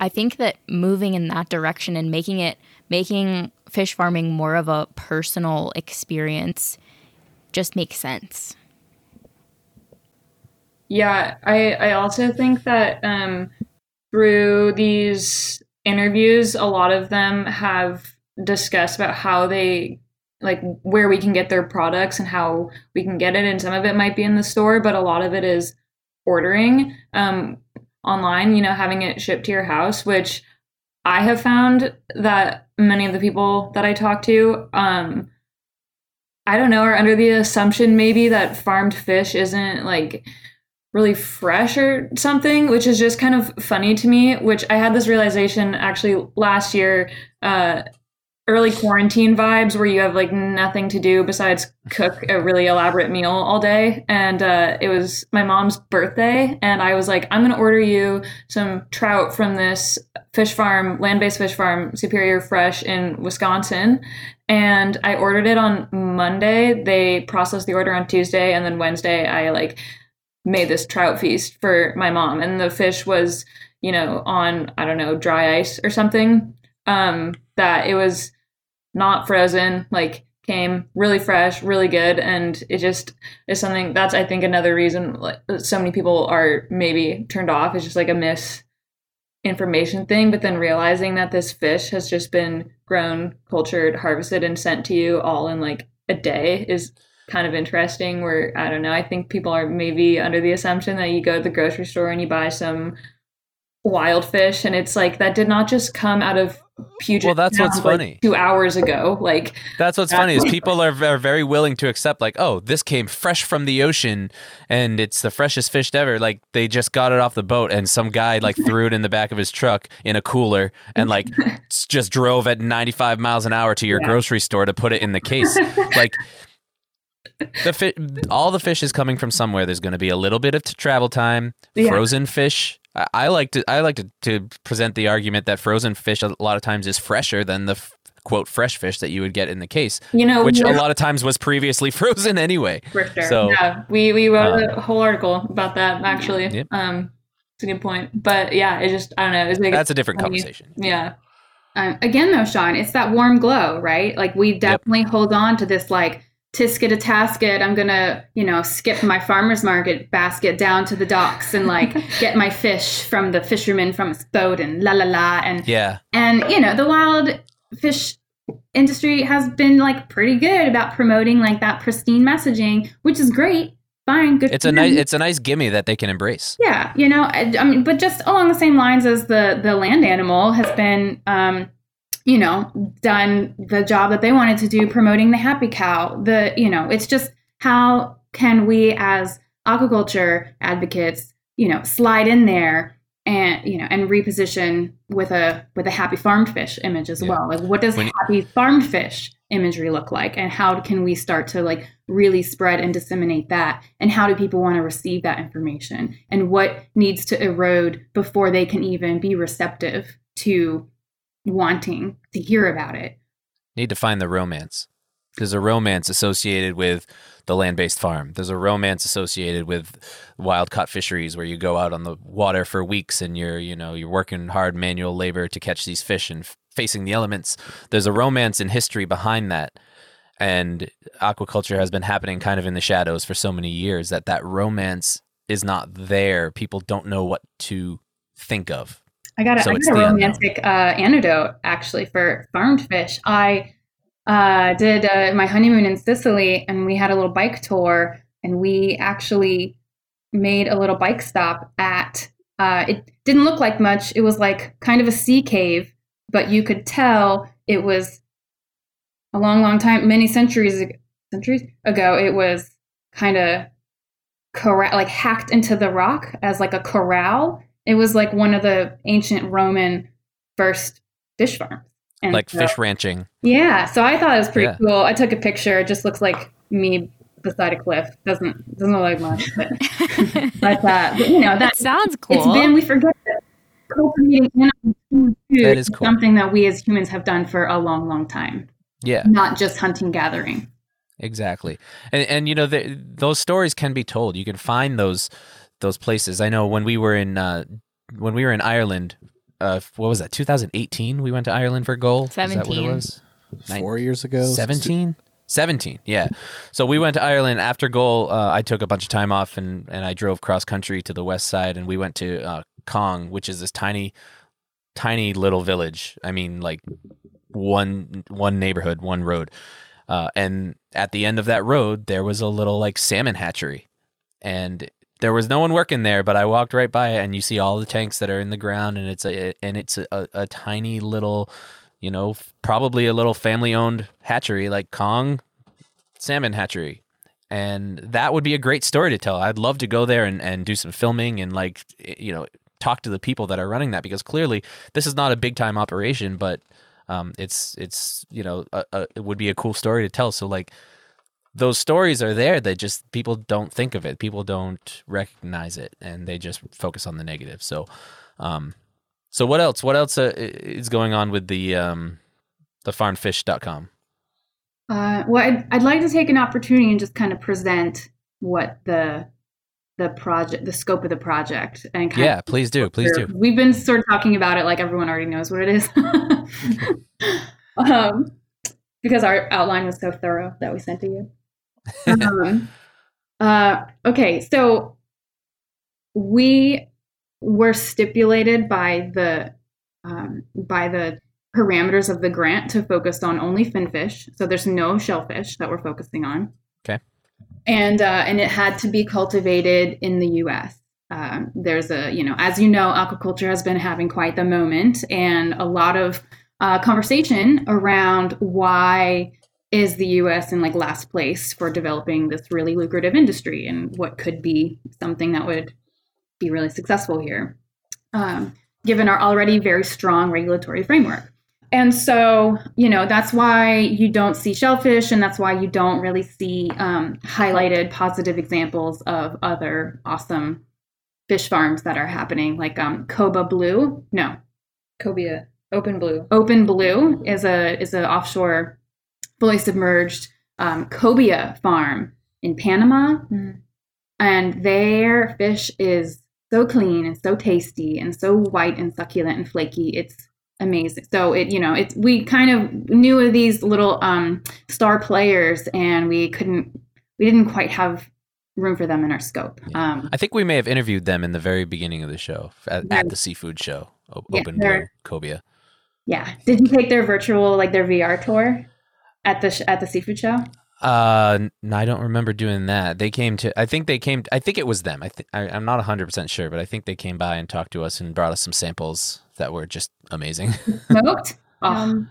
I think that moving in that direction and making it making fish farming more of a personal experience just makes sense. Yeah, I I also think that um, through these interviews, a lot of them have discussed about how they like where we can get their products and how we can get it, and some of it might be in the store, but a lot of it is ordering um, online. You know, having it shipped to your house, which I have found that many of the people that I talk to um, I don't know, are under the assumption maybe that farmed fish isn't like really fresh or something, which is just kind of funny to me. Which I had this realization actually last year, uh, early quarantine vibes, where you have like nothing to do besides cook a really elaborate meal all day. And uh, it was my mom's birthday, and I was like, I'm gonna order you some trout from this fish farm, land based fish farm, Superior Fresh in Wisconsin. And I ordered it on Monday. They processed the order on Tuesday, and then Wednesday, I like made this trout feast for my mom and the fish was you know on i don't know dry ice or something um that it was not frozen like came really fresh really good and it just is something that's i think another reason like, so many people are maybe turned off is just like a miss information thing but then realizing that this fish has just been grown cultured harvested and sent to you all in like a day is kind of interesting where I don't know, I think people are maybe under the assumption that you go to the grocery store and you buy some wild fish and it's like that did not just come out of Puget Well, that's what's like, funny. two hours ago. Like That's what's funny is people are, are very willing to accept like, oh, this came fresh from the ocean and it's the freshest fish ever. Like they just got it off the boat and some guy like threw it in the back of his truck in a cooler and like just drove at 95 miles an hour to your Yeah. grocery store to put it in the case. like the fi- all the fish is coming from somewhere. There's going to be a little bit of t- travel time. Yeah. Frozen fish. I, I like to I like to, to present the argument that frozen fish a lot of times is fresher than the f- quote fresh fish that you would get in the case, you know which a lot of times was previously frozen anyway. for sure. So- yeah, we we wrote a whole article about that actually. Yep. Um, it's a good point, but yeah, it just I don't know. It's like That's a different funny. conversation. Yeah, um, again though sean it's that warm glow right like we definitely hold on to this like tisket a tasket i'm gonna you know skip my farmers market basket down to the docks and like get my fish from the fisherman from his boat and la la la and Yeah, and you know the wild fish industry has been like pretty good about promoting like that pristine messaging which is great. Fine good it's a nice it's a nice gimme that they can embrace. Yeah, you know, I, I mean, but just along the same lines as the the land animal has been, um, you know, done the job that they wanted to do, promoting the happy cow. The you know, it's just how can we as aquaculture advocates, you know, slide in there and you know and reposition with a with a happy farmed fish image as Yeah. well. Like, what does When happy farmed fish imagery look like, and how can we start to like really spread and disseminate that and how do people want to receive that information and what needs to erode before they can even be receptive to wanting to hear about it Need to find the romance. There's a romance associated with the land-based farm. There's a romance associated with wild caught fisheries where you go out on the water for weeks and you're, you know, you're working hard manual labor to catch these fish and f- facing the elements. There's a romance and history behind that. And aquaculture has been happening kind of in the shadows for so many years that that romance is not there. People don't know what to think of. I got a, So I got a romantic uh, antidote actually for farmed fish. I uh, did uh, my honeymoon in Sicily, and we had a little bike tour, and we actually made a little bike stop at. Uh, it didn't look like much. It was like kind of a sea cave, but you could tell it was a long, long time, many centuries ag- centuries ago. It was kind of corral, like hacked into the rock as like a corral. It was like one of the ancient Roman first fish farms. And Like so- fish ranching. Yeah, so I thought it was pretty Yeah. cool. I took a picture. It just looks like me beside a cliff. Doesn't doesn't look like much, but, but, uh, but you know that That sounds cool. it's been we forget that cultivating animal food That is cool. something that we as humans have done for a long, long time. Yeah. Not just hunting gathering. Exactly, and and you know the, those stories can be told. You can find those those places. I know when we were in uh, when we were in Ireland. Uh, what was that? 2018. We went to Ireland for goal. Is that what it 17. was? Nine- Four years ago. 17 17 yeah so we went to ireland after goal uh, i took a bunch of time off and, and i drove cross country to the west side and we went to uh, Cong which is this tiny tiny little village i mean like one one neighborhood one road uh, and at the end of that road there was a little like salmon hatchery and there was no one working there but i walked right by it and you see all the tanks that are in the ground and it's a and it's a, a, a tiny little you know, probably a little family owned hatchery like Cong salmon hatchery. And that would be a great story to tell. I'd love to go there and, and do some filming and like you know talk to the people that are running that because clearly this is not a big time operation, but um, it's it's you know a, a, it would be a cool story to tell. So like those stories are there that just people don't think of it, people don't recognize it, and they just focus on the negative. So, um, so what else? What else uh, is going on with the um, the farmfish.com? Uh, well, I'd, I'd like to take an opportunity and just kind of present what the the project, the scope of the project, and kind yeah, please do, please do. We've been sort of talking about it like everyone already knows what it is, um, because our outline was so thorough that we sent to you. Um, uh, okay, so we were stipulated by the um, by the parameters of the grant to focus on only finfish. So there's no shellfish that we're focusing on. Okay. And uh, and it had to be cultivated in the U.S. Um, there's a you know as you know aquaculture has been having quite the moment and a lot of uh, conversation around why is the U.S. in like last place for developing this really lucrative industry and what could be something that would be really successful here, um, given our already very strong regulatory framework. And so, you know, that's why you don't see shellfish, and that's why you don't really see um, highlighted positive examples of other awesome fish farms that are happening, like um, Coba Blue. No, Cobia Open Blue. Open Blue is a is an offshore, fully submerged um, cobia farm in Panama, mm-hmm. and their fish is so clean and so tasty and so white and succulent and flaky. It's amazing. So it, you know, it's we kind of knew of these little um, star players, and we couldn't, we didn't quite have room for them in our scope. Yeah. Um, I think we may have interviewed them in the very beginning of the show at, yeah. at the seafood show, o- Yeah, Blue Cobia. yeah. Did you take their virtual, like their VR tour at the sh- at the seafood show? Uh, I don't remember doing that. They came to. I think they came. I think it was them. I think I'm not 100 percent sure, but I think they came by and talked to us and brought us some samples that were just amazing. Smoked. um,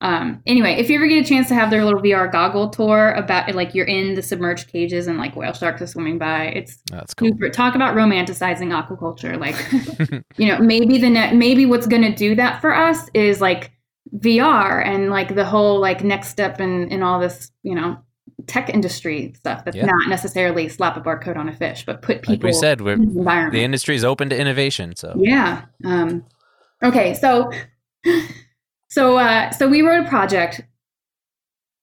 um. Anyway, if you ever get a chance to have their little VR goggle tour about like you're in the submerged cages and like whale sharks are swimming by, it's That's cool. super. Talk about romanticizing aquaculture. Like, you know, maybe the net, maybe what's going to do that for us is like VR and like the whole like next step in in all this, you know, tech industry stuff. That's Yeah. not necessarily slap a barcode on a fish, but put people Like we said, we're, in the environment. the industry is open to innovation. So Yeah. Um, okay. So, so, uh, so we wrote a project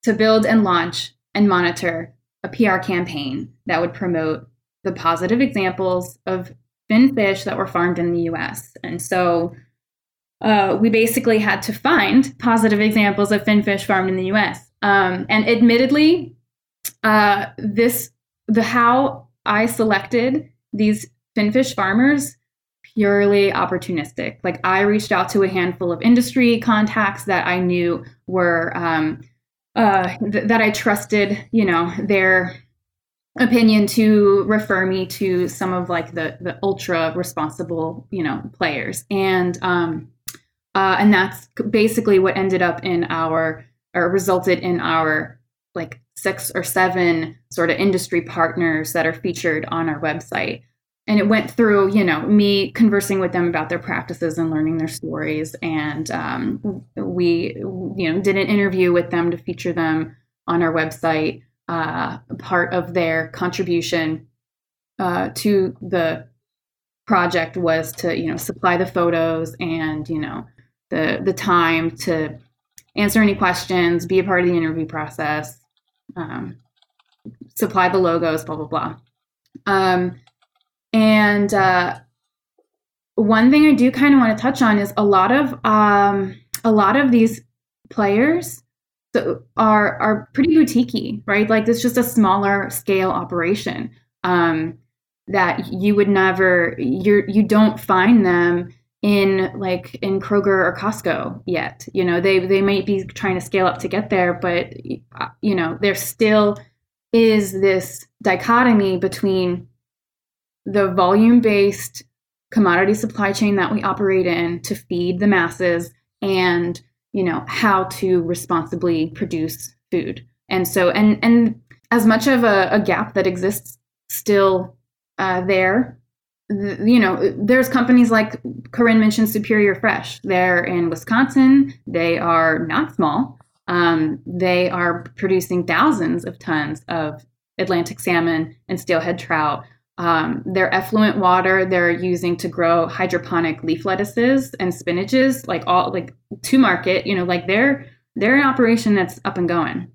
to build and launch and monitor a PR campaign that would promote the positive examples of fin fish that were farmed in the U.S. And so, uh, we basically had to find positive examples of finfish farmed in the U.S. Um, and admittedly, uh, this the how I selected these finfish farmers purely opportunistic. Like I reached out to a handful of industry contacts that I knew were um, uh, th- that I trusted. You know their opinion to refer me to some of like the the ultra responsible you know players and um uh and that's basically what ended up in our or resulted in our like six or seven sort of industry partners that are featured on our website. And it went through you know me conversing with them about their practices and learning their stories. And um, we you know did an interview with them to feature them on our website uh, part of their contribution uh, to the project was to you know supply the photos and you know the the time to answer any questions be a part of the interview process um, supply the logos blah blah blah um, and uh, one thing I do kind of want to touch on is a lot of um, a lot of these players are are pretty boutiquey, right? Like it's just a smaller scale operation um, that you would never you you don't find them in like in Kroger or Costco yet. You know, they they might be trying to scale up to get there, but uh, you know, there still is this dichotomy between the volume based commodity supply chain that we operate in to feed the masses and you know how to responsibly produce food And so, and and as much of a, a gap that exists still uh, there, th- you know, there's companies like Corinne mentioned, Superior Fresh. They're in Wisconsin. They are not small. Um, they are producing thousands of tons of Atlantic salmon and steelhead trout. Um, their effluent water they're using to grow hydroponic leaf lettuces and spinaches, like all like to market. You know, like they're they're an operation that's up and going.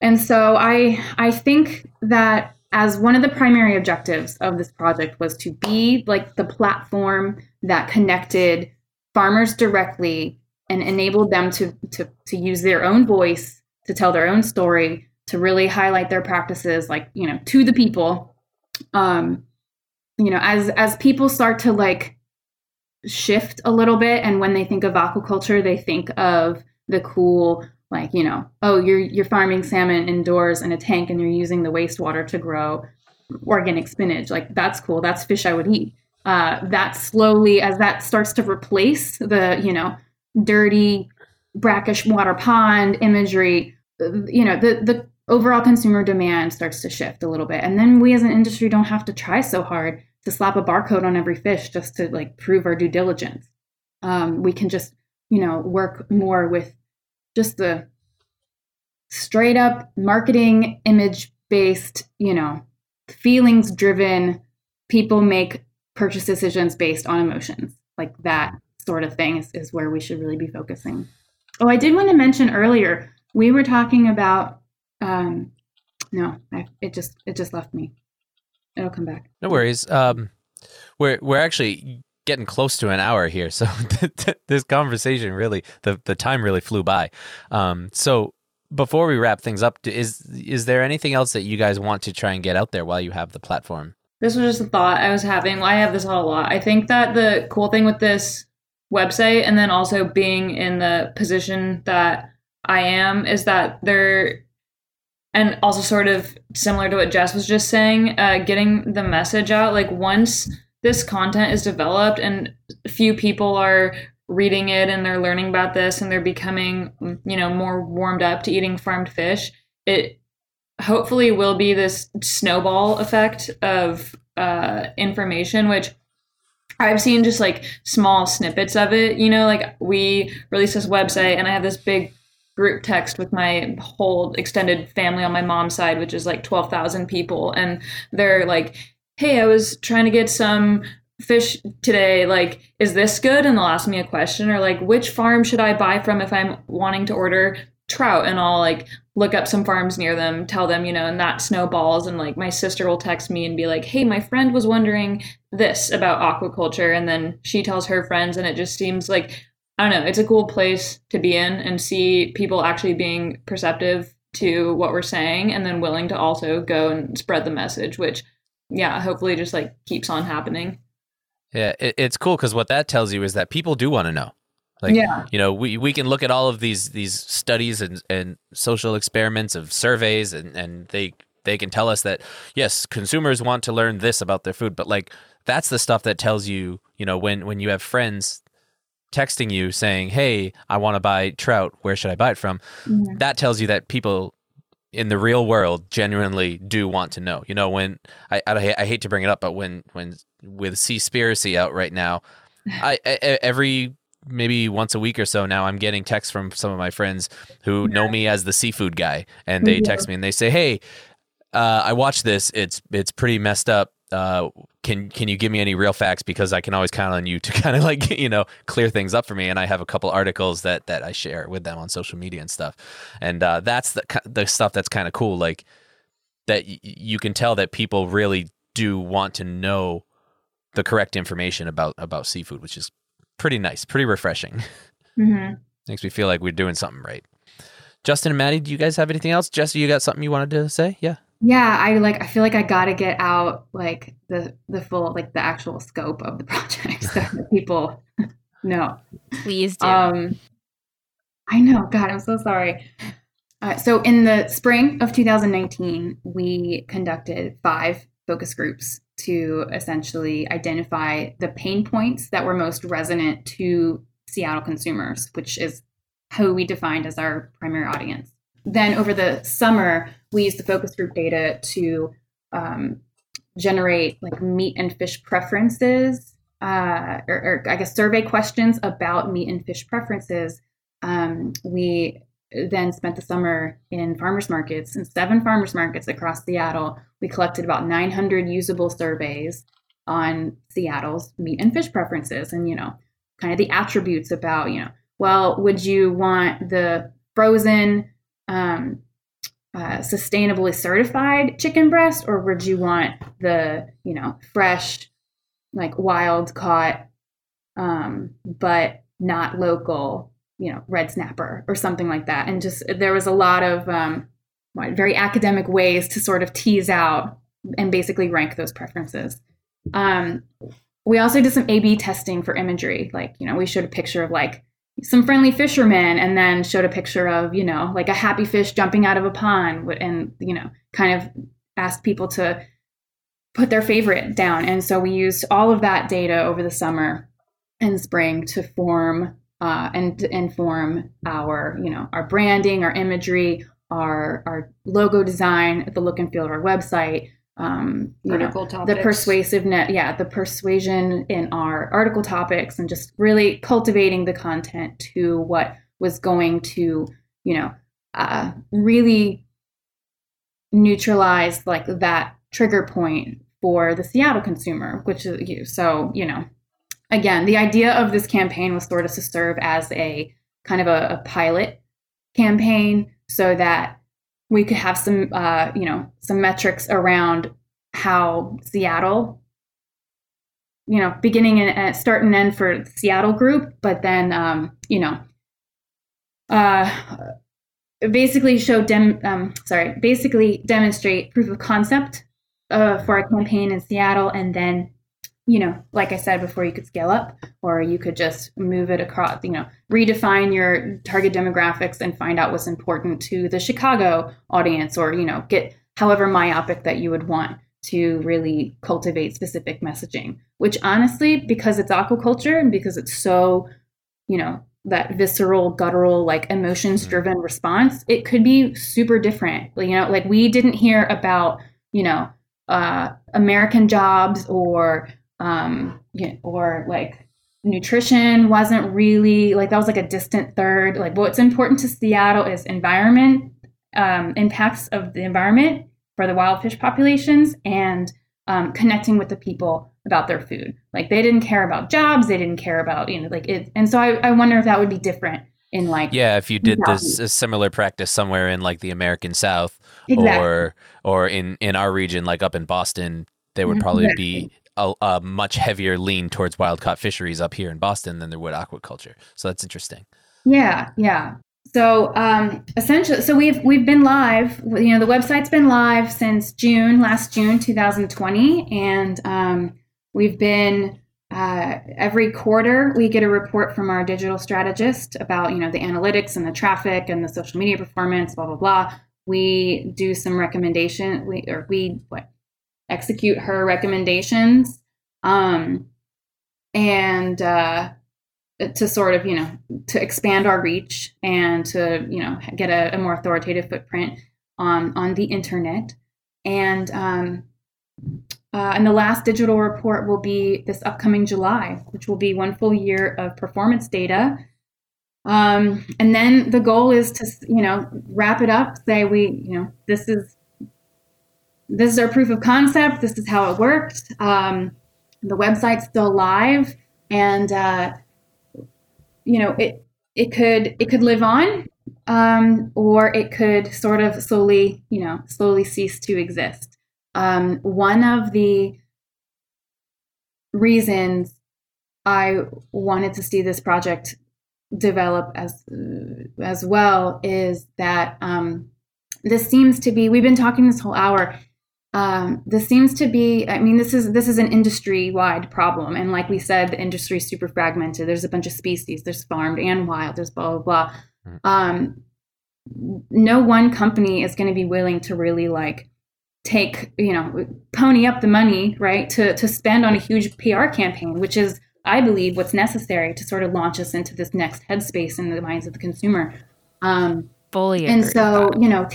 And so I I think that as one of the primary objectives of this project was to be like the platform that connected farmers directly and enabled them to to to use their own voice to tell their own story to really highlight their practices like you know to the people. Um you know as as people start to like shift a little bit and when they think of aquaculture they think of the cool like you know oh you're you're farming salmon indoors in a tank and you're using the wastewater to grow organic spinach. Like that's cool. That's fish i would eat. Uh, that slowly as that starts to replace the you know dirty brackish water pond imagery you know the the overall consumer demand starts to shift a little bit. And then we as an industry don't have to try so hard to slap a barcode on every fish just to like prove our due diligence. Um, we can just you know work more with just the straight up marketing image based you know feelings driven people make purchase decisions based on emotions. Like that sort of thing is, is where we should really be focusing. Oh i did want to mention earlier we were talking about um no I, it just it just left me. It'll come back. No worries. Um, we're we're actually getting close to an hour here, so this conversation really the the time really flew by. Um, so before we wrap things up, is is there anything else that you guys want to try and get out there while you have the platform? This was just a thought I was having. I have this a lot. I think that the cool thing with this website and then also being in the position that I am is that there and also sort of similar to what Jess was just saying, uh, getting the message out. Like once this content is developed and few people are reading it and they're learning about this and they're becoming, you know, more warmed up to eating farmed fish, it hopefully will be this snowball effect of uh, information, which I've seen just like small snippets of it. You know, like we released this website and I have this big group text with my whole extended family on my mom's side, which is like 12,000 people. And they're like, hey, I was trying to get some fish today. Like, is this good? And they'll ask me a question or like, which farm should I buy from if I'm wanting to order trout? And I'll like look up some farms near them, tell them, you know, and that snowballs. And like my sister will text me and be like, hey, my friend was wondering this about aquaculture. And then she tells her friends, and it just seems like I don't know, it's a cool place to be in and see people actually being perceptive to what we're saying and then willing to also go and spread the message, which, yeah, hopefully just like keeps on happening. Yeah, it, it's cool because what that tells you is that people do want to know. Like, Yeah. you know, we, we can look at all of these these studies and, and social experiments of surveys, and, and they they can tell us that yes, consumers want to learn this about their food, but like that's the stuff that tells you, you know, when when you have friends texting you saying, "Hey, I want to buy trout. Where should I buy it from?" Mm-hmm. That tells you that people in the real world genuinely do want to know. You know, when I I, I hate to bring it up, but when when with Seaspiracy out right now, I, I every maybe once a week or so now I'm getting texts from some of my friends who know me as the seafood guy, and they text me and they say, "Hey, uh, I watched this. It's it's pretty messed up. Uh, can can you give me any real facts because I can always count on you to kind of like you know clear things up for me. And I have a couple articles that that I share with them on social media and stuff. And uh, that's the the stuff that's kind of cool. Like that y- you can tell that people really do want to know the correct information about about seafood, which is pretty nice, pretty refreshing. Mm-hmm. Makes me feel like we're doing something right. Justin and Maddie, do you guys have anything else? Jesse, you got something you wanted to say? Yeah. Yeah i like i feel like i gotta get out like the the full like the actual scope of the project so that people know. Please do. um i know god i'm so sorry. Uh, so in the spring of 2019 we conducted five focus groups to essentially identify the pain points that were most resonant to seattle consumers which is who we defined as our primary audience then over the summer, we used the focus group data to um, generate like meat and fish preferences, uh, or, or, I guess survey questions about meat and fish preferences. Um, we then spent the summer in farmers markets in seven farmers markets across Seattle. We collected about 900 usable surveys on Seattle's meat and fish preferences and, you know, kind of the attributes about, you know, well, would you want the frozen, um, uh, sustainably certified chicken breast, or would you want the, you know, fresh, like wild caught, um, but not local you know, red snapper or something like that. And just there was a lot of um, very academic ways to sort of tease out and basically rank those preferences. Um, we also did some A/B testing for imagery. Like, you know, we showed a picture of like some friendly fishermen, and then showed a picture of you know like a happy fish jumping out of a pond, and you know, kind of asked people to put their favorite down. And so we used all of that data over the summer and spring to form uh, and inform our, you know, our branding, our imagery, our our logo design, the look and feel of our website. Um, you know, the persuasiveness, yeah, the persuasion in our article topics, and just really cultivating the content to what was going to, you know, uh, really neutralize like that trigger point for the Seattle consumer, which is you. So you know, again, the idea of this campaign was sort of to serve as a kind of a, a pilot campaign so that we could have some, uh, you know, some metrics around how Seattle, you know, beginning and start and end for Seattle group, but then, um, you know, uh, basically show dem, um, sorry, basically demonstrate proof of concept uh, for a campaign in Seattle, and then you know, like I said before, you could scale up or you could just move it across, you know, redefine your target demographics and find out what's important to the Chicago audience or, you know, get however myopic that you would want to really cultivate specific messaging, which honestly, because it's aquaculture and because it's so, you know, that visceral, guttural, like emotions driven mm-hmm. response, it could be super different. You know, like we didn't hear about, you know, uh, American jobs or um, you know, or like nutrition wasn't really like that was like a distant third. Like what's important to Seattle is environment, um, impacts of the environment for the wild fish populations, and um, connecting with the people about their food. Like they didn't care about jobs, they didn't care about you know like it. And so I, I wonder if that would be different in like yeah if you did this a similar practice somewhere in like the American South exactly. or or in in our region like up in Boston there would probably exactly. be a, a, much heavier lean towards wild caught fisheries up here in Boston than there would aquaculture. So that's interesting. Yeah, yeah. So um, essentially, so we've we've been live. You know, the website's been live since June, last June, 2020, and um, we've been uh, every quarter we get a report from our digital strategist about you know the analytics and the traffic and the social media performance, blah blah blah. We do some recommendation. We or we what execute her recommendations um, and uh, to sort of you know to expand our reach and to you know get a, a more authoritative footprint on on the internet and um, uh, and the last digital report will be this upcoming July, which will be one full year of performance data. Um, and then the goal is to, you know, wrap it up. Say we, you know, this is this is our proof of concept. This is how it worked. Um, the website's still live, and uh, you know it it could it could live on, um, or it could sort of slowly you know slowly cease to exist. Um, one of the reasons I wanted to see this project develop as as well is that um, this seems to be we've been talking this whole hour um, this seems to be i mean this is this is an industry wide problem. And like we said the industry is super fragmented. There's a bunch of species. There's farmed and wild. There's blah blah blah. Mm. um, no one company is going to be willing to really like take you know pony up the money right to to spend on a huge pr campaign which is i believe what's necessary to sort of launch us into this next headspace in the minds of the consumer. Um, Fully and so you know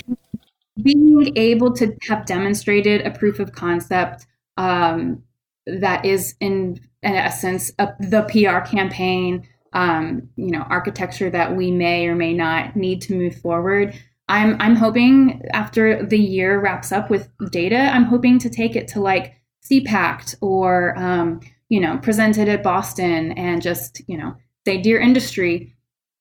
being able to have demonstrated a proof of concept um, that is in, in essence a, the pr campaign um, you know architecture that we may or may not need to move forward. I'm i'm hoping after the year wraps up with data i'm hoping to take it to like SeaPact or um, you know present it at boston and just you know say dear industry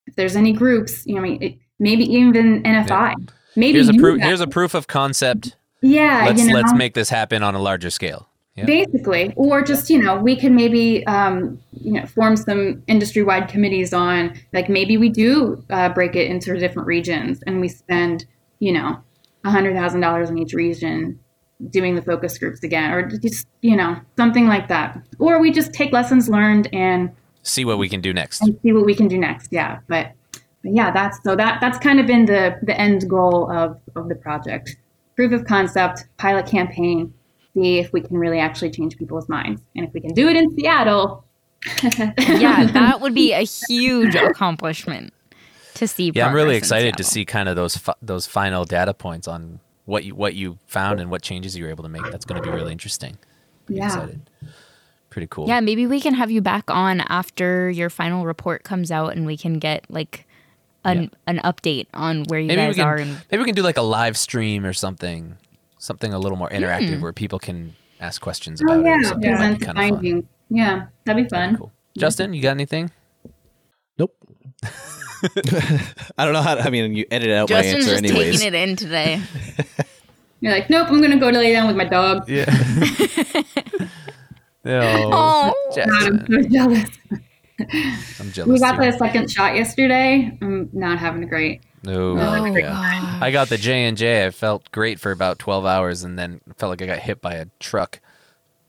if there's any groups you know maybe even NFI maybe Here's a proof. Here's a proof of concept. yeah Let's you know let's make this happen on a larger scale. Yeah. basically or just you know we can maybe um, you know form some industry-wide committees on like maybe we do uh, break it into different regions and we spend you know a hundred thousand dollars in each region doing the focus groups again or just you know something like that or we just take lessons learned and See what we can do next. and see what we can do next yeah but, but yeah that's so that that's kind of been the the end goal of of the project proof of concept pilot campaign see if we can really actually change people's minds and if we can do it in seattle yeah, that would be a huge accomplishment to see. Yeah, I'm really excited to see kind of those fi- those final data points on what you what you found and what changes you were able to make. That's going to be really interesting. Pretty Yeah. excited. Pretty cool. Yeah, maybe we can have you back on after your final report comes out, and we can get like an an update on where you maybe guys can are. And maybe we can do like a live stream or something, something a little more interactive where people can ask questions about Hmm. oh it. or yeah. That might present be the kind of fun. findings yeah that'd be fun Cool. Justin, you got anything? Nope. I don't know how. To, I mean, you edited out Justin's my answer just anyways. taking it in today. you're like nope i'm gonna go to lay down with my dog Yeah. no. oh, God, i'm so jealous I'm jealous. we got too. the second shot yesterday i'm not having a great No. Oh, oh yeah. I got the J and J. I felt great for about 12 hours, and then felt like I got hit by a truck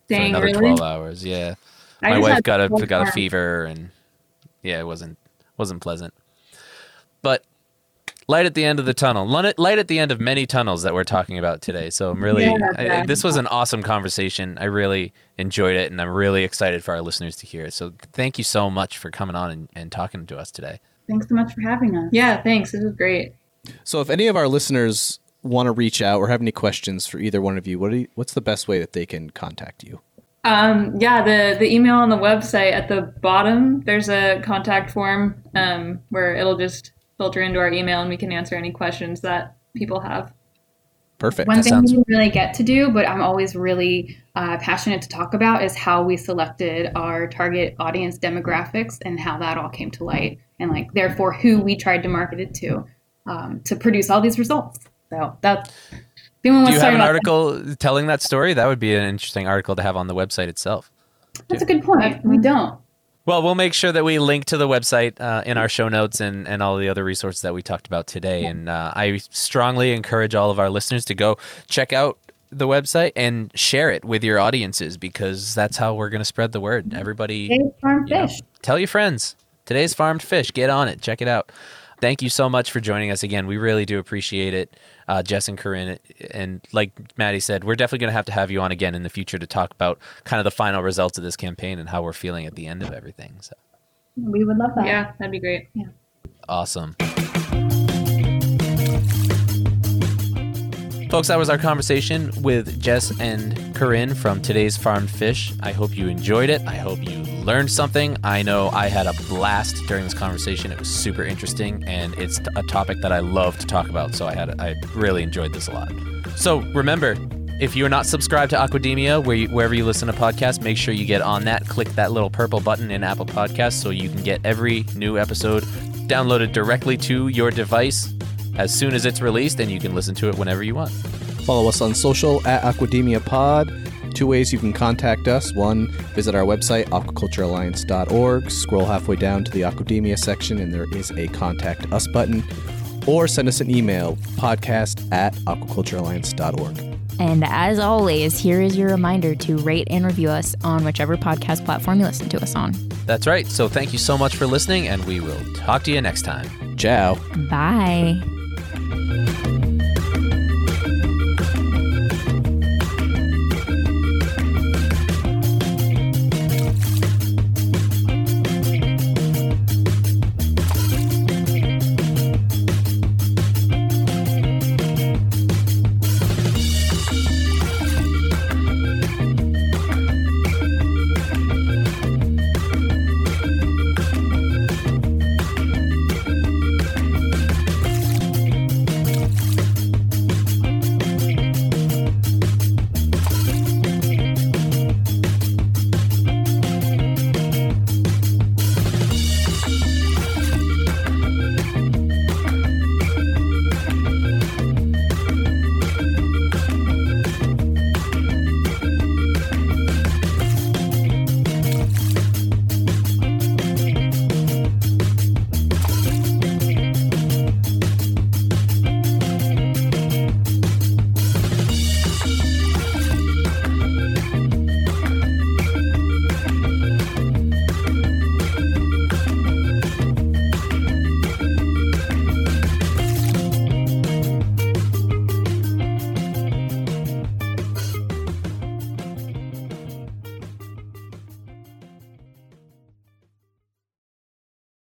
for another really 12 hours. Yeah. I My wife got a got a fever, and yeah, it wasn't wasn't pleasant. But light at the end of the tunnel. Light light at the end of many tunnels that we're talking about today. So I'm really Yeah, I- this was an awesome conversation. I really enjoyed it, and I'm really excited for our listeners to hear it. So thank you so much for coming on and, and talking to us today. thanks so much for having us Yeah, thanks. This was great. So, if any of our listeners want to reach out or have any questions for either one of you, what do you, what's the best way that they can contact you? Um, yeah, the the email on the website at the bottom, there's a contact form um, where it'll just filter into our email and we can answer any questions that people have. Perfect. One That thing sounds- we really get to do, but I'm always really uh, passionate to talk about, is how we selected our target audience demographics and how that all came to light, and like therefore who we tried to market it to um, to produce all these results. So that's. if anyone Do you have an about article telling that story? That would be an interesting article to have on the website itself. that, that's a good point. We don't. Well, we'll make sure that we link to the website uh, in our show notes and, and all the other resources that we talked about today. And uh, I strongly encourage all of our listeners to go check out the website and share it with your audiences because that's how we're going to spread the word. Everybody, Today's farm you know, fish. tell your friends. Today's farmed fish. Get on it. Check it out. Thank you so much for joining us again. We really do appreciate it, uh, Jess and Corinne. And like Maddie said, we're definitely going to have to have you on again in the future to talk about kind of the final results of this campaign and how we're feeling at the end of everything. So We would love that. Yeah, that'd be great. Yeah. awesome. Folks, that was our conversation with Jess and Corinne from today's Farmed Fish. I hope you enjoyed it. I hope you learned something. I know I had a blast during this conversation. It was super interesting, and it's a topic that I love to talk about. So I had I really enjoyed this a lot. So remember, if you're not subscribed to Aquademia, where you, wherever you listen to podcasts, make sure you get on that. Click that little purple button in Apple Podcasts so you can get every new episode downloaded directly to your device as soon as it's released, and you can listen to it whenever you want. Follow us on social at Aquademia Pod. Two ways you can contact us. One, visit our website, aquaculturealliance.org. Scroll halfway down to the Aquademia section, and there is a Contact Us button. Or send us an email, podcast at aquaculturealliance.org. And as always, here is your reminder to rate and review us on whichever podcast platform you listen to us on. That's right. So thank you so much for listening, and we will talk to you next time. Ciao. Bye. Thank you.